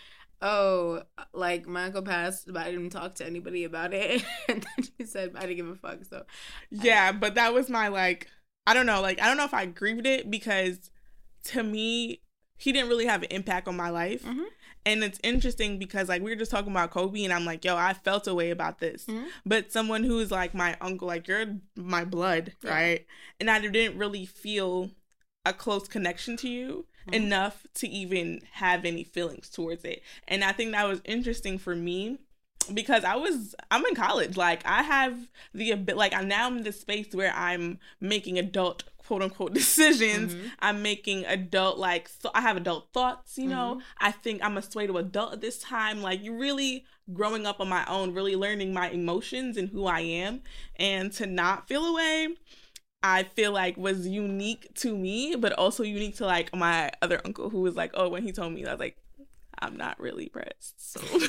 oh, like my uncle passed, but I didn't talk to anybody about it, [laughs] and then you said I didn't give a fuck. So yeah, but that was my like I don't know, like I don't know if I grieved it because to me he didn't really have an impact on my life. Mhm. And it's interesting because like we were just talking about Kobe and I'm like, yo, I felt a way about this. Mhm. But someone who's like my uncle, like you're my blood, Yeah. right? And I didn't really feel a close connection to you Mhm. enough to even have any feelings towards it. And I think that was interesting for me because I was I'm in college. Like I have the like I now I'm now in this space where I'm making adult quote unquote [laughs] decisions. Mhm. I'm making adult like so I have adult thoughts, you know. Mhm. I think I'm a sway to adult at this time. Like you really growing up on my own, really learning my emotions and who I am and to not feel away. I feel like was unique to me, but also unique to like my other uncle who was like, oh, when he told me, I was like, I'm not really pressed. So, [laughs]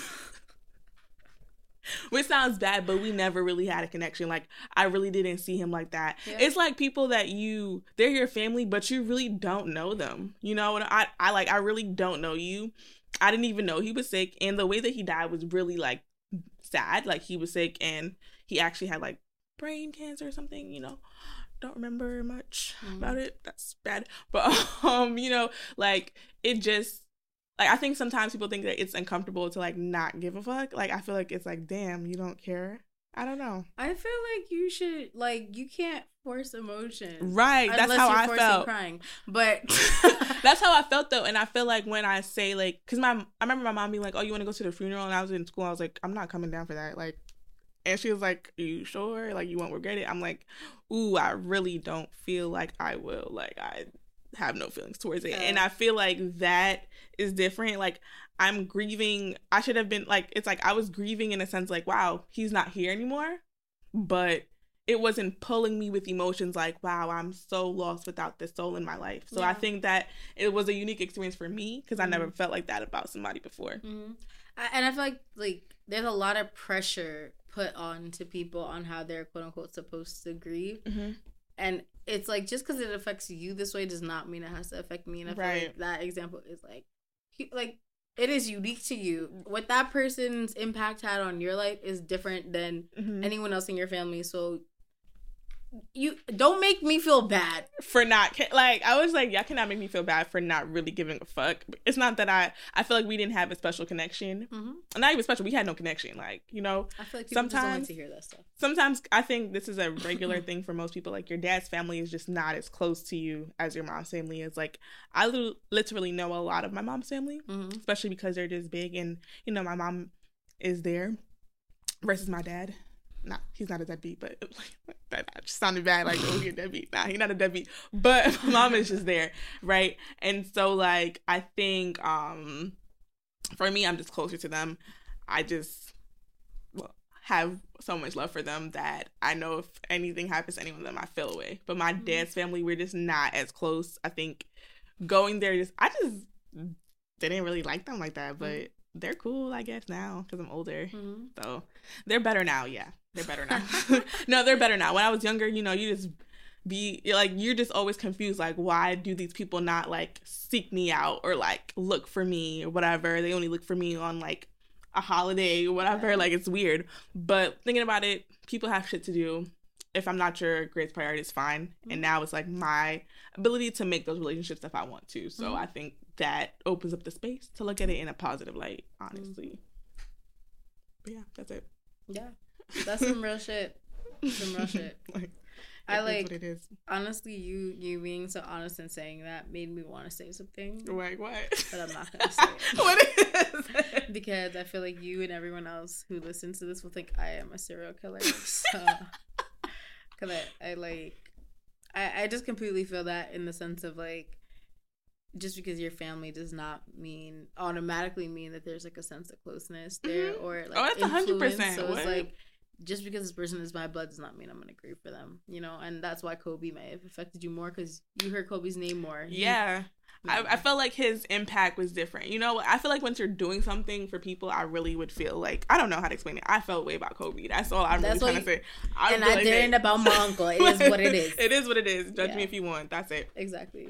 which sounds bad, but we never really had a connection. Like, I really didn't see him like that. Yeah. It's like people that you, they're your family, but you really don't know them. You know what? I, I like, I really don't know you. I didn't even know he was sick. And the way that he died was really like sad. Like, he was sick and he actually had like brain cancer or something, you know don't remember much Mhm. about it. That's bad. [laughs] But um, you know, like it just like I think sometimes people think that it's uncomfortable to like not give a fuck. Like I feel like it's like, damn, you don't care I don't know. I feel like you should like you can't force emotion. Right. That's how I felt. Crying, but [laughs] that's how I felt though, and I feel like when I say like, cause my I remember my mom being like, "Oh, you want to go to the funeral?" And I was in school. I was like, "I'm not coming down for that." Like, and she was like, Are you sure? Like, you won't regret it? I'm like, Ooh, I really don't feel like I will. Like, I have no feelings towards it. Yeah. And I feel like that is different. Like, I'm grieving. I should have been like, it's like I was grieving in a sense, like, wow, he's not here anymore. But it wasn't pulling me with emotions like, wow, I'm so lost without this soul in my life. So yeah. I think that it was a unique experience for me because mm-hmm. I never mm-hmm. felt like that about somebody before. Mm-hmm. I, and I feel like like there's a lot of pressure put on to people on how they're quote unquote supposed to grieve. Mm-hmm. And it's like just because it affects you this way does not mean it has to affect me. And I feel right. like that example is like, like it is unique to you. What that person's impact had on your life is different than mm-hmm. anyone else in your family. So you don't make me feel bad for not like I was like y'all cannot make me feel bad for not really giving a fuck. It's not that I I feel like we didn't have a special connection. Mm-hmm. Not even special. We had no connection. Like you know, I feel like sometimes to hear that stuff. Sometimes I think this is a regular [clears throat] thing for most people. Like your dad's family is just not as close to you as your mom's family is. Like I literally know a lot of my mom's family, mm-hmm. especially because they're just big, and you know my mom is there versus my dad not he's not a deadbeat, but [laughs] like, that just sounded bad. Like, oh, you're a deadbeat. Nah, he's not a deadbeat. But [laughs] my mom is just there, right? And so, like, I think um for me, I'm just closer to them. I just well have so much love for them that I know if anything happens to any of them, I feel away. But my mm-hmm. dad's family, we're just not as close. I think going there, just I just didn't really like them like that, but. They're cool, I guess now because I'm older. Mm-hmm. So they're better now. Yeah, they're better now. [laughs] [laughs] no, they're better now. When I was younger, you know, you just be like you're just always confused like why do these people not like seek me out or like look for me or whatever they only look for me on like a holiday or whatever yeah. like it's weird but thinking about it people have shit to do if i'm not your greatest priority is fine mm-hmm. and now it's like my ability to make those relationships if i want to so mm-hmm. i think that opens up the space to look at it in a positive light honestly mm-hmm. but yeah that's it yeah that's some real shit. Some real shit. [laughs] like, I like it is. Honestly, you you being so honest and saying that made me want to say something. Like what? But I'm not [laughs] gonna say it. [laughs] what is it? Because I feel like you and everyone else who listens to this will think I am a serial killer. So, cause I, I like, I I just completely feel that in the sense of like just because your family does not mean automatically mean that there's like a sense of closeness there mm-hmm. or like oh, that's hundred percent. So it's like just because this person is my blood does not mean I'm gonna grieve for them, you know. And that's why Kobe may have affected you more because you heard Kobe's name more. Yeah. I, I felt like his impact was different. You know, I feel like once you're doing something for people, I really would feel like I don't know how to explain it. I felt way about Kobe. That's all I'm That's really trying you, to say. I and I didn't about my uncle. It is [laughs] what it is. it is what it is. Judge yeah. me if you want. That's it. Exactly.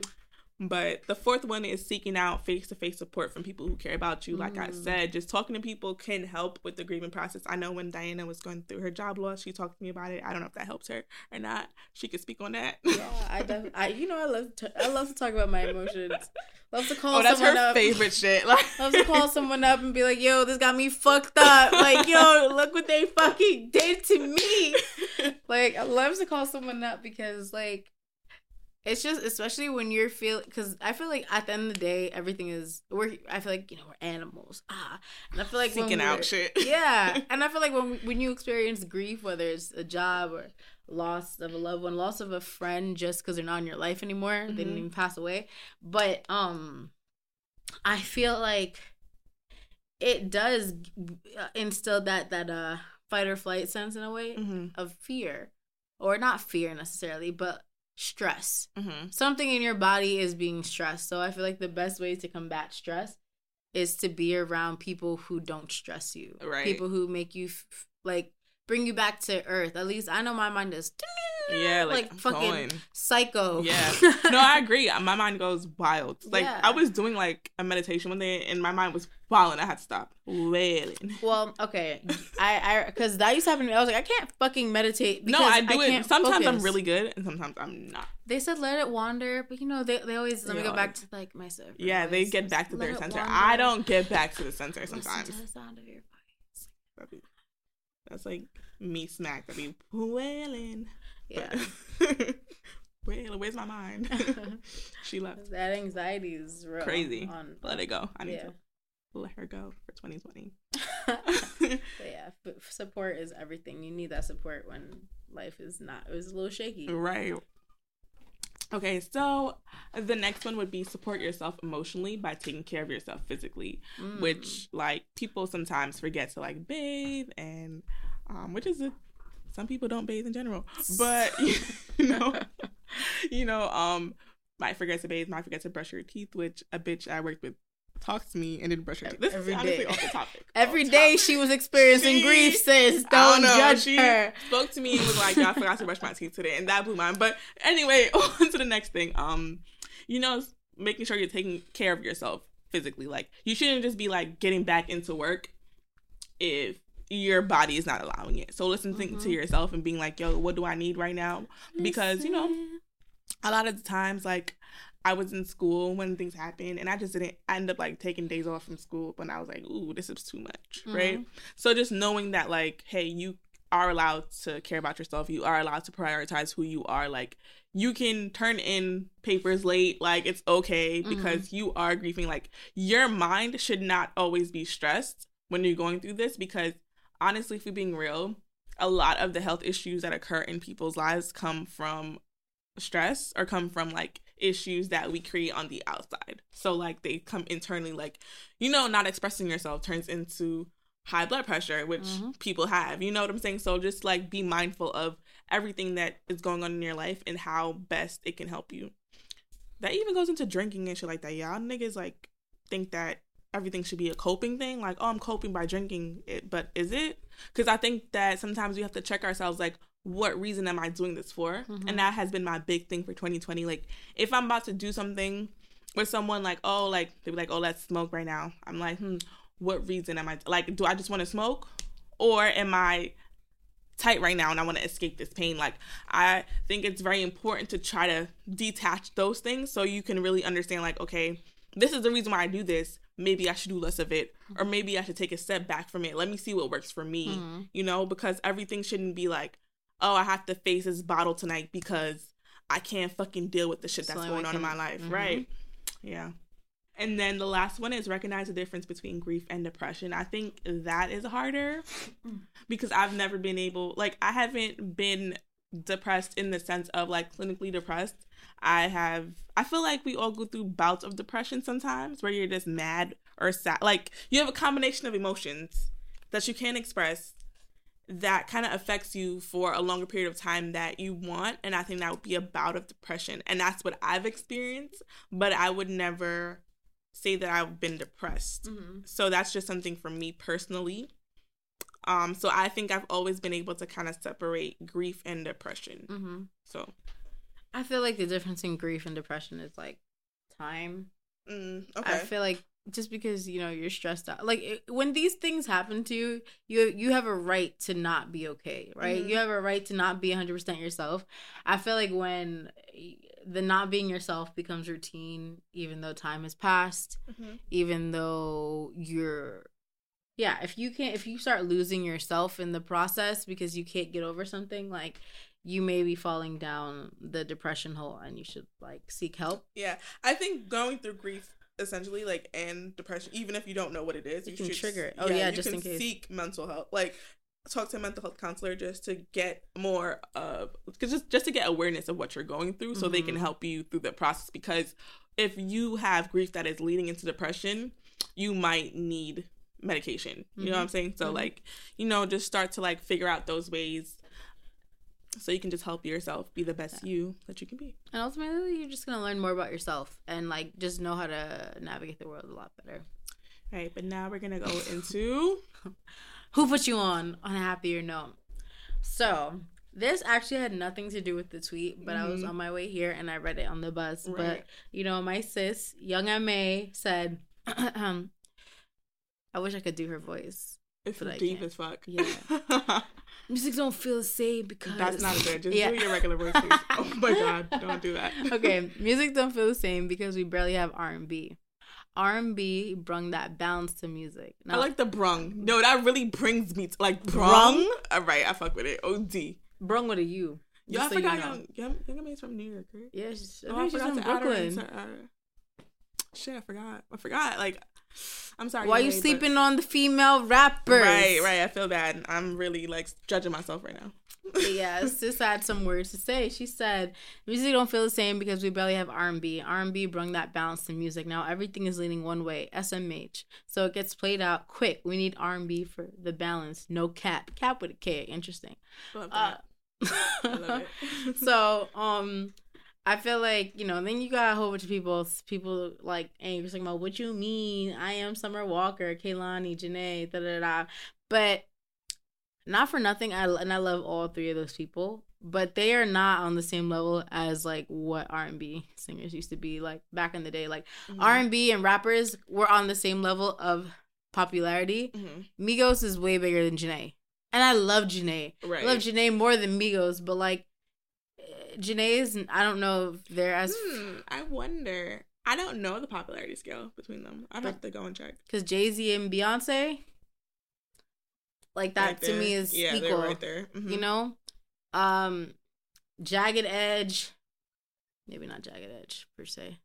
But the fourth one is seeking out face to face support from people who care about you. Like mm. I said, just talking to people can help with the grieving process. I know when Diana was going through her job loss, she talked to me about it. I don't know if that helps her or not. She could speak on that. Yeah, I definitely. I you know I love to, I love to talk about my emotions. Love to call. Oh, that's someone her up. favorite shit. Like, [laughs] love to call someone up and be like, "Yo, this got me fucked up." Like, yo, look what they fucking did to me. [laughs] like, I love to call someone up because like it's just especially when you're feel because I feel like at the end of the day everything is we're I feel like you know we're animals ah and I feel like seeking out shit [laughs] yeah [laughs] and I feel like when when you experience grief whether it's a job or loss of a loved one loss of a friend just because they're not in your life anymore mm-hmm. they didn't mm-hmm. even pass away but um I feel like it does uh, instill that that uh fight or flight sense in a way mm-hmm. of fear or not fear necessarily but stress. Mm-hmm. Something in your body is being stressed. So I feel like the best way to combat stress is to be around people who don't stress you. Right. People who make you f- like bring you back to earth. At least I know my mind is yeah, like, like fucking going. psycho. Yeah. [laughs] No, I agree. Uh, my mind goes wild. Like yeah. I was doing like a meditation one day and my mind was wild and I had to stop wailing. Well, okay. I I because that used to happen to me. I was like, I can't fucking meditate. No, I do I it. Sometimes focus. I'm really good and sometimes I'm not. They said let it wander, but you know they, they always let me go back to like myself. Yeah, they get back to their center. I don't get back to the center sometimes. Listen to the sound of your voice. That's like me smacked. I mean, wailing. Yeah. [laughs] Well, where's my mind? [laughs] [laughs] she left. that anxiety is real. Crazy. On, Let it go. I need yeah. to let her go for 2020. but yeah, f- support is everything. You need that support when life is not. It was a little shaky. right. Okay, so the next one would be support yourself emotionally by taking care of yourself physically, Mm. which like people sometimes forget to like bathe and um which is a some people don't bathe in general. [laughs] But [laughs] you know you know, um might forget to bathe, might forget to brush your teeth, which a bitch I worked with talks to me and didn't brush her teeth. This Every is honestly day. off the topic. [laughs] Every Off day topic. she was experiencing She- grief, sis. Don't, know, judge she her. spoke to me and was like, "Yeah, I forgot to brush my teeth today," and that blew mine. But anyway, on to the next thing. Um, you know, making sure you're taking care of yourself physically. Like, you shouldn't just be like getting back into work if your body is not allowing it. So listen to- to yourself and being like, "Yo, what do I need right now?" Because, you know, a lot of the times like I was in school when things happened and I just didn't I ended up like taking days off from school when I was like, ooh, this is too much. Right. Mm-hmm. So just knowing that like, hey, you are allowed to care about yourself, you are allowed to prioritize who you are, like you can turn in papers late, like it's okay mm-hmm. because you are grieving. Like your mind should not always be stressed when you're going through this because honestly, if we're being real, a lot of the health issues that occur in people's lives come from stress or come from like issues that we create on the outside. So like they come internally like you know not expressing yourself turns into high blood pressure which Mhm. people have. You know what I'm saying? So just like be mindful of everything that is going on in your life and how best it can help you. That even goes into drinking and shit like that. Y'all niggas like think that everything should be a coping thing like oh I'm coping by drinking it but is it? Cuz I think that sometimes we have to check ourselves like what reason am I doing this for? Mhm. And that has been my big thing for 2020. Like, if I'm about to do something with someone, like, oh, like, they be like, oh, let's smoke right now. I'm like, hmm, what reason am I, like, do I just want to smoke? Or am I tight right now and I want to escape this pain? Like, I think it's very important to try to detach those things so you can really understand, like, okay, this is the reason why I do this. Maybe I should do less of it, or maybe I should take a step back from it. Let me see what works for me Mhm. you know, because everything shouldn't be like, oh, I have to face this bottle tonight because I can't fucking deal with the shit that's So going on in my life, Mhm. right? Yeah. And then the last one is recognize the difference between grief and depression. I think that is harder because I've never been able, like, I haven't been depressed in the sense of like clinically depressed. I have, I feel like we all go through bouts of depression sometimes where you're just mad or sad. Like, you have a combination of emotions that you can't express that kind of affects you for a longer period of time that you want and i think that would be a bout of depression and that's what i've experienced but i would never say that i've been depressed Mhm. so that's just something for me personally um so i think i've always been able to kind of separate grief and depression Mhm. so I feel like the difference in grief and depression is like time. mm, I feel like just because you know you're stressed out, like it, when these things happen to you, you you have a right to not be okay, right? Mhm. You have a right to not be 100 percent yourself. I feel like when the not being yourself becomes routine, even though time has passed, Mhm. even though you're yeah if you can't if you start losing yourself in the process because you can't get over something like you may be falling down the depression hole and you should like seek help yeah i think going through grief essentially like and depression even if you don't know what it is You can trigger it. Oh, yeah, yeah, you just can in case. seek mental health like talk to a mental health counselor just to get more of because just just to get awareness of what you're going through so they can Mhm. help you through the process because if you have grief that is leading into depression you might need medication you know what i'm saying so Mhm. like you know just start to like figure out those ways so you can just help yourself be the best you that you can be. And ultimately you're just gonna learn more about yourself and like just know how to navigate the world a lot better. All right but now we're gonna go [laughs] into who put you on on a happier note? So this actually had nothing to do with the tweet but i was Mhm. on my way here and i read it on the bus. But you know my sis Young M.A said [clears throat] i wish i could do her voice. It's deep as fuck. Yeah. [laughs] music don't feel the same because That's not good. Just Yeah. do your regular voice, please. [laughs] Oh my god, don't do that. [laughs] okay music don't feel the same because we barely have r&b R and B brung that balance to music. I like the brung. No, that really brings me to like brung. All right, I fuck with it. Od. brung with a U. I Just so you forgot know. young, young, young from New York, right? Yeah, she's, I Oh, think I she's forgot from to add her Brooklyn. uh, shit, I forgot. I forgot. Like, I'm sorry. Why you Maid, but- sleeping on the female rappers? Right, right. I feel bad. I'm really like judging myself right now. [laughs] Yeah, sis had some words to say. She said, "Music don't feel the same because we barely have R and B. R and B brung that balance to music. Now everything is leaning one way. SMH. So it gets played out quick. We need R and B for the balance. No cap. Cap with a K. Interesting. Love Uh, that. I love it. [laughs] so um I feel like, you know, then you got a whole bunch of people people like angry talking about what you mean, I am Summer Walker, Kehlani, Jhené, da da da. But not for nothing, I and I love all three of those people, but they are not on the same level as like what R and B singers used to be like back in the day. Like Mhm. R and B and rappers were on the same level of popularity. Mhm. Migos is way bigger than Jhené. And I love Jhené. Right. I love Jhené more than Migos, but like Jhené's, I don't know if they're as Hmm, I wonder. I don't know the popularity scale between them. I'd have to go and check. because Jay Z and Beyonce, like that Right to me is yeah, equal. right there. Mhm. You know, um, Jagged Edge, maybe not Jagged Edge per se.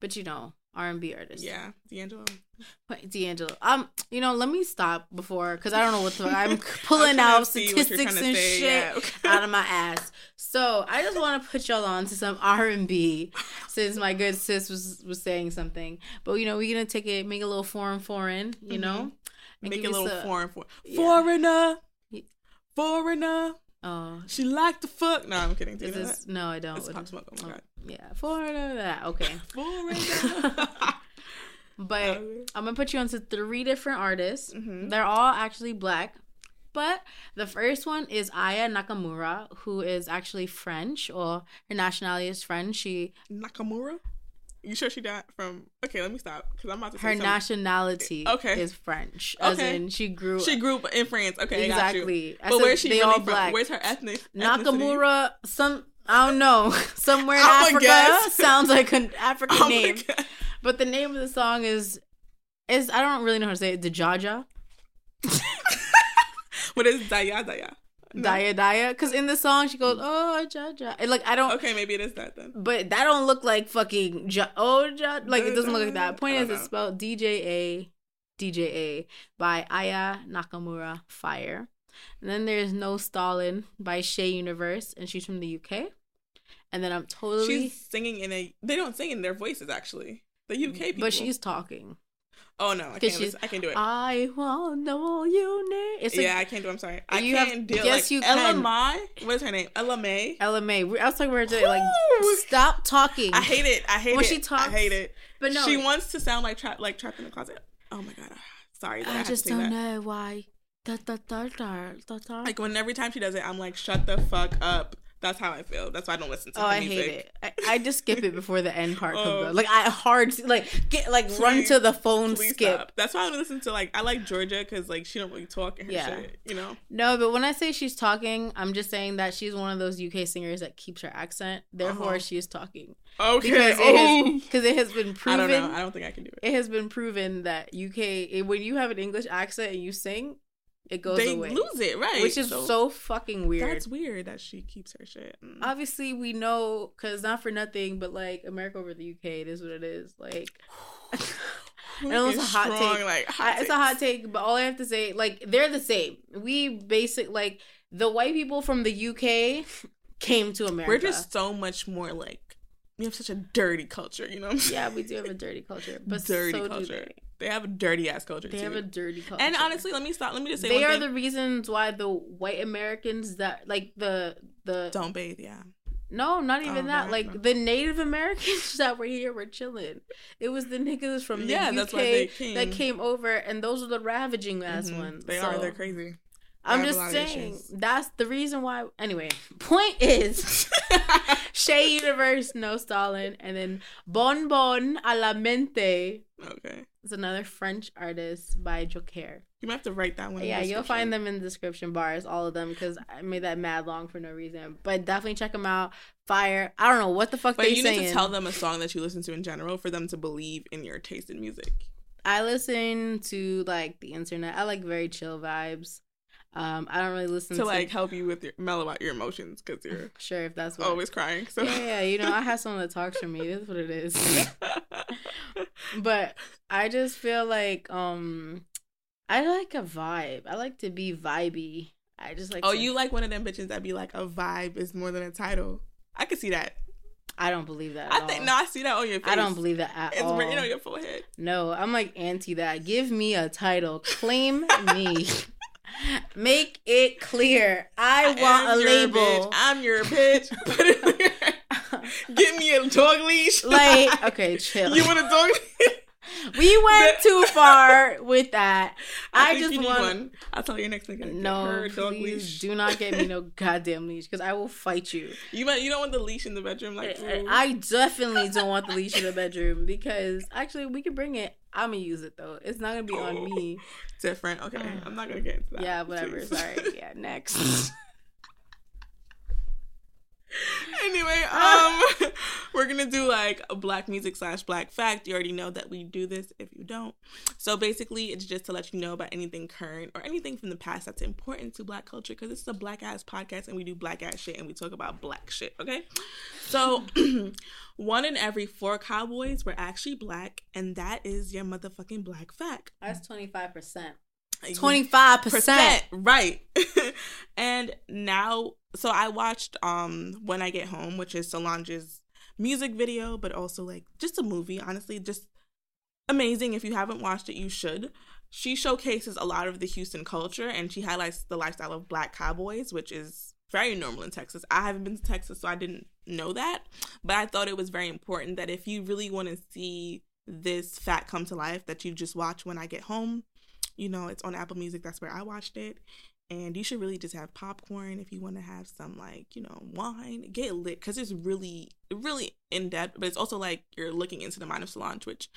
But you know, R and B artists. Yeah, D'Angelo. Wait, D'Angelo. Um, you know, let me stop before because I don't know what the I'm [laughs] [laughs] pulling out see what you're statistics and shit yeah, okay. [laughs] out of my ass. So I just want to put y'all on to some R and B since my good sis was was saying something. But you know, we're gonna take it, make a little foreign, foreign. You Mhm. know, and Make a little foreign. For- Yeah. Foreigner. Foreigner. Oh, She like the fuck. No, I'm kidding. Do you know this? No, I don't. It's Pop Smoke. Oh my oh, god. Yeah, foreigner. That okay. [laughs] Foreigner. [laughs] But I'm gonna put you onto three different artists. Mhm. They're all actually black. But the first one is Aya Nakamura, who is actually French, or her nationality is French. She Nakamura. You sure she died from? Okay, let me stop because I'm about to say her something. nationality Okay. is French, as Okay. in she grew She grew up in France. Okay, I got you. exactly. But where's she really all from? black. Where's her ethnic? ethnicity? Nakamura, some I don't know, [laughs] somewhere in Africa guess. [laughs] sounds like an African [laughs] Oh name. But the name of the song is is I don't really know how to say it. Dajaja. What is Daya Daya? No. Daya Daya. Because in the song she goes, Oh Jaja. And like I don't Okay, maybe it is that then. But that don't look like fucking ja- oh ja- like it doesn't look like that. Point is, don't it's know. spelled D J A D J A by Aya Nakamura Fire. And then there's No Stalin by Shay Universe, and she's from the UK. And then I'm totally, She's singing in a. They don't sing in their voices actually. The UK people. but she's talking. Oh no, I can't. she's- I can't do it. I want all you like yeah, I can't do. it. I'm sorry. I You can't deal. yes, like, you Ella can. Mai. What is her name? Ella Mai. Ella Mai. I was talking about her today. Like, stop talking. I hate it. I hate When it. she talks- I hate it. But no, she wants to sound like trapped, like trapped in the closet. Oh my god. Sorry. I, I just don't that. know why. Like when every time she does it, I'm like, shut the fuck up. That's how I feel. That's why I don't listen to Oh, I music. hate it. I, I just skip it before the end part comes Oh. up. Like I hard like get like run to the phone skip. stop. That's why I listen to like I like Jorja because like she don't really talk in her Yeah. shit. You know. No, but when I say she's talking, I'm just saying that she's one of those UK singers that keeps her accent. Therefore, Uh-huh. she is talking Okay. because it oh. [laughs] has because it has been I proven. don't know. I don't think I can do it. It has been proven that UK when you have an English accent and you sing, it goes They away, lose it, right? which is so, fucking weird. That's weird that she keeps her shit. Mm. Obviously, we know because not for nothing, but like America over the UK, it is what it is. Like. [sighs] Know [laughs] it's a hot strong, take. Like, hot I, it's a hot take, but all I have to say, like, they're the same. We basic like the white people from the UK [laughs] came to America. We're just so much more like we have such a dirty culture. You know. What I'm saying? yeah, we do have a dirty culture, [laughs] but dirty so culture. They have a dirty ass culture they. they too. have a dirty culture, and honestly, let me stop. Let me just say they are thing. the reasons why the white Americans that like the the don't bathe. Yeah. no, not even Oh, that. right, Like no. the Native Americans [laughs] that were here were chilling. It was the niggas from the Yeah, UK came. that came over, and those are the ravaging ass Mhm. ones. They are. They're crazy. I'm just saying that's the reason why. Anyway, [laughs] point is [laughs] Shay Universe, no Stalin, and then Bon Bon a la Mente Okay. It's another French artist by Jok'air. You might have to write that one. Yeah, you'll find them in the description bars, all of them, because I made that mad long for no reason. But definitely check them out. Fire. I don't know what the fuck But they you saying. need to tell them a song that you listen to in general for them to believe in your taste in music. I listen to like the internet. I like very chill vibes. Um, I don't really listen to to, like help you with your mellow out your emotions because you're [sighs] sure if that's what. always crying. So yeah, yeah, you know, I have [laughs] someone that talks for me. That's what it is. [laughs] but I just feel like um, I like a vibe. I like to be vibey. I just like. oh, to- you like one of them bitches that be like a vibe is more than a title. I could see that. I don't believe that. At I think all. no, I see that on your face. I don't believe that at it's all. written on your forehead. No, I'm like anti that. Give me a title. Claim [laughs] me. Make it clear. I want a label. bitch. I'm your bitch. [laughs] Put it there. Give me a dog leash. like, [laughs] okay, chill. you want a dog leash? we went too far with that. [laughs] I, think just want one. I'll tell you next get no. dog Please leash. do not get me no goddamn leash because I will fight you. You might. You don't want the leash in the bedroom, like. I. I definitely don't want the leash in the bedroom because actually we can bring it. I'm gonna use it though. It's not gonna be on oh, me. different. Okay, mm. I'm not gonna get into that. Yeah, whatever. please. Sorry. Yeah, next. [laughs] anyway, [laughs] um, [laughs] we're gonna do like a black music slash black fact. You already know that we do this. If you don't, so basically, it's just to let you know about anything current or anything from the past that's important to black culture. Because this is a black ass podcast, and we do black ass shit, and we talk about black shit. Okay, so [clears throat] one in every four cowboys were actually black, and that is your motherfucking black fact. That's twenty five percent. Twenty five percent. right [laughs] and now so i watched um when i get home which is solange's music video but also like just a movie honestly just amazing if you haven't watched it you should she showcases a lot of the houston culture and she highlights the lifestyle of black cowboys which is very normal in texas i haven't been to texas so i didn't know that but i thought it was very important that if you really want to see this fact come to life that you just watch when i get home you know, it's on Apple Music. That's where I watched it. And you should really just have popcorn if you want to have some like, you know, wine. Get lit because it's really, really in depth. But it's also like you're looking into the mind of Solange, which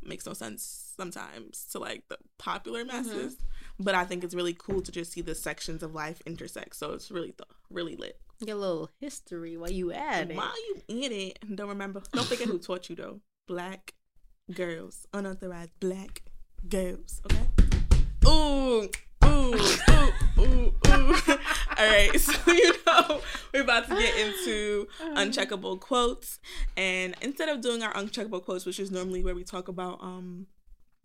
makes no sense sometimes to like the popular mm-hmm. masses. But I think it's really cool to just see the sections of life intersect. So it's really, th- really lit. Get a little history while you at it. While you in it, don't remember, don't forget who [laughs] taught you though. Black girls, unauthorized black girls. Okay. Ooh, ooh, ooh, ooh, ooh. [laughs] All right, [laughs] so you know we're about to get into uncheckable quotes, and instead of doing our uncheckable quotes, which is normally where we talk about um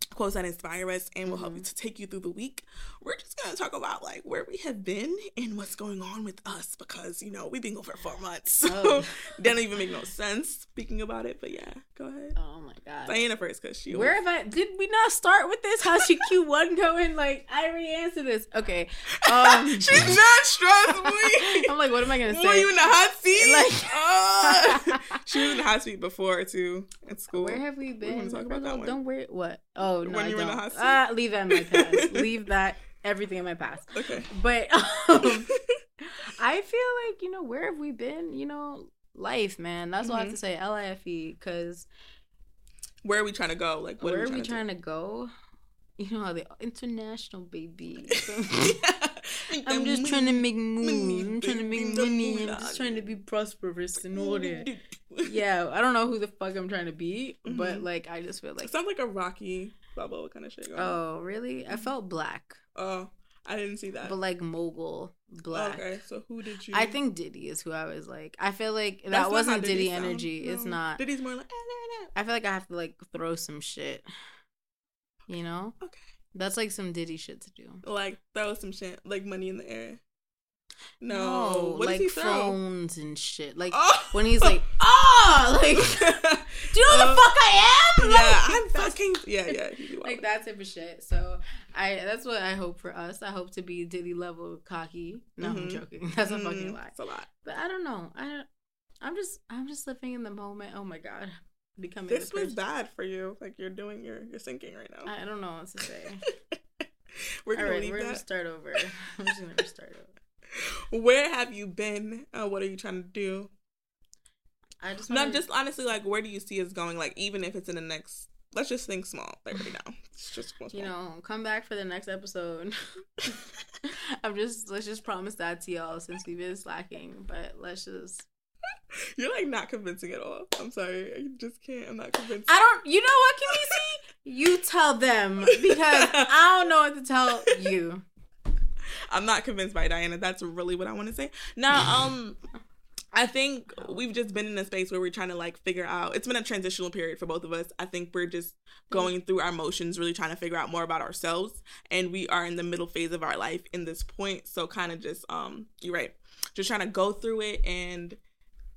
quotes that inspire us and will help you to take you through the week, we're just gonna talk about like where we have been and what's going on with us because you know we've been over four months, [laughs] so Oh. [laughs] that don't even make no sense speaking about it. But yeah, go ahead. Oh my god. Diana first because she Where have I? Did we not start with this? How's she Q one [laughs] going? Like I already answered this. Okay. Um, she's not stressed me. I'm like, what am I gonna say? Were say? you in the hot seat? Like- Uh, she was in the hot seat before too at school. Where have we been? wanna talk about that Don't- one? Don't worry. What? Oh no, When I you were in the don't. hot seat? Ah, leave that in my [laughs] past. leave that everything in my past. Okay. But [laughs] um, I feel like you know where have we been? You know, life, man. That's all I have to say. L I F E. Because Where are we trying to go? Like, what where are we are trying, we trying to go? You know how they international baby. to do? I'm just trying to make money. I'm trying to make money. I'm just trying to be prosperous and all that. Yeah, I don't know who the fuck I'm trying to be, but Mhm. like I just feel like It sounds like a Rocky Balboa kind of shit. Going on. oh really? I felt black, Oh, I didn't see that. but like mogul black. Okay, so who did you? I think Diddy is who I was like. I feel like That's that wasn't Diddy Diddy energy. It's not. Diddy's more like. "Eh, nah, nah." I feel like I have to like throw some shit. You know, Okay. That's like some Diddy shit to do. Like throw some shit, like money in the air. No, No, what like does he throw? phones and shit. Like Oh! when he's like, [laughs] ah, [laughs] like, [laughs] do you know Uh, the fuck I am? yeah, Like, I'm fucking yeah, yeah. like that type of shit. So I that's what I hope for us. I hope to be Diddy level cocky. No, I'm Mhm. joking. That's a fucking Mm, lie. It's a lot. But I don't know. I I'm just I'm just living in the moment. Oh my god, becoming This was bad for you. Like you're doing your you're sinking right now. I don't know what to say. [laughs] we're gonna right, we're gonna start over. [laughs] [laughs] I'm just gonna start over. Where have you been? Uh, what are you trying to do? I just No, wanna, just honestly, like, where do you see us going? Like, even if it's in the next let's just think small like right now. [sighs] It's just small. You know, come back for the next episode. I'm just let's just promise that to y'all since we've been slacking, but let's just [laughs] You're like not convincing at all. I'm sorry. I just can't. I'm not convinced. I don't you know what, Kimisi? you tell them because I don't know what to tell you. [laughs] I'm not convinced by Diana. That's really what I want to say. Now, um, I think we've just been in a space where we're trying to like figure out. It's been a transitional period for both of us. I think we're just going through our motions, really trying to figure out more about ourselves, and we are in the middle phase of our life in this point. So, kind of just um, you're right, just trying to go through it and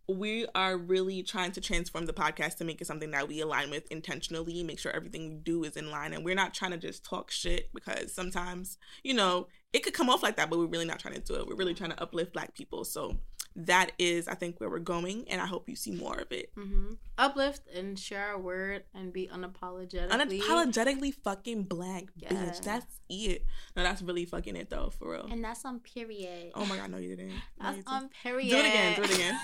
we are really trying to transform the podcast to make it something that we align with intentionally, make sure everything we do is in line. And we're not trying to just talk shit because sometimes, you know, it could come off like that, but we're really not trying to do it. We're really trying to uplift black people. So that is, I think, where we're going. And I hope you see more of it. Mm-hmm. Uplift and share our word and be unapologetically. Unapologetically fucking black, yeah. bitch. That's it. No, that's really fucking it, though, for real. And that's on period. Oh my God, no, you didn't. [laughs] That's on period. Do it again. Do it again.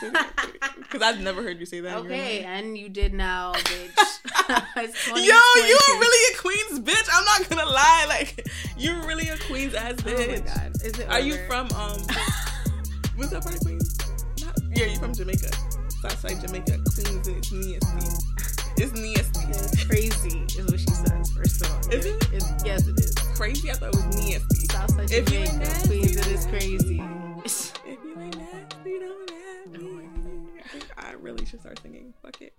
Because [laughs] I've never heard you say that. Okay, and you did now, bitch. [laughs] Yo, you are really a queen's bitch. I'm not gonna lie. Like, you're really a queen's ass bitch. Oh my God. Is it? Are you from um? what's that part of Queens? Yeah, you from Jamaica. Southside Jamaica, Queens, and it's nasty. It's nasty. It's crazy, is what she says. First of all, is it? It's, yes, it is. Crazy. I thought it was nasty. Southside Jamaica, if nasty, Queens, it is crazy. if you ain't nasty, don't have me. I I really should start singing. Fuck it.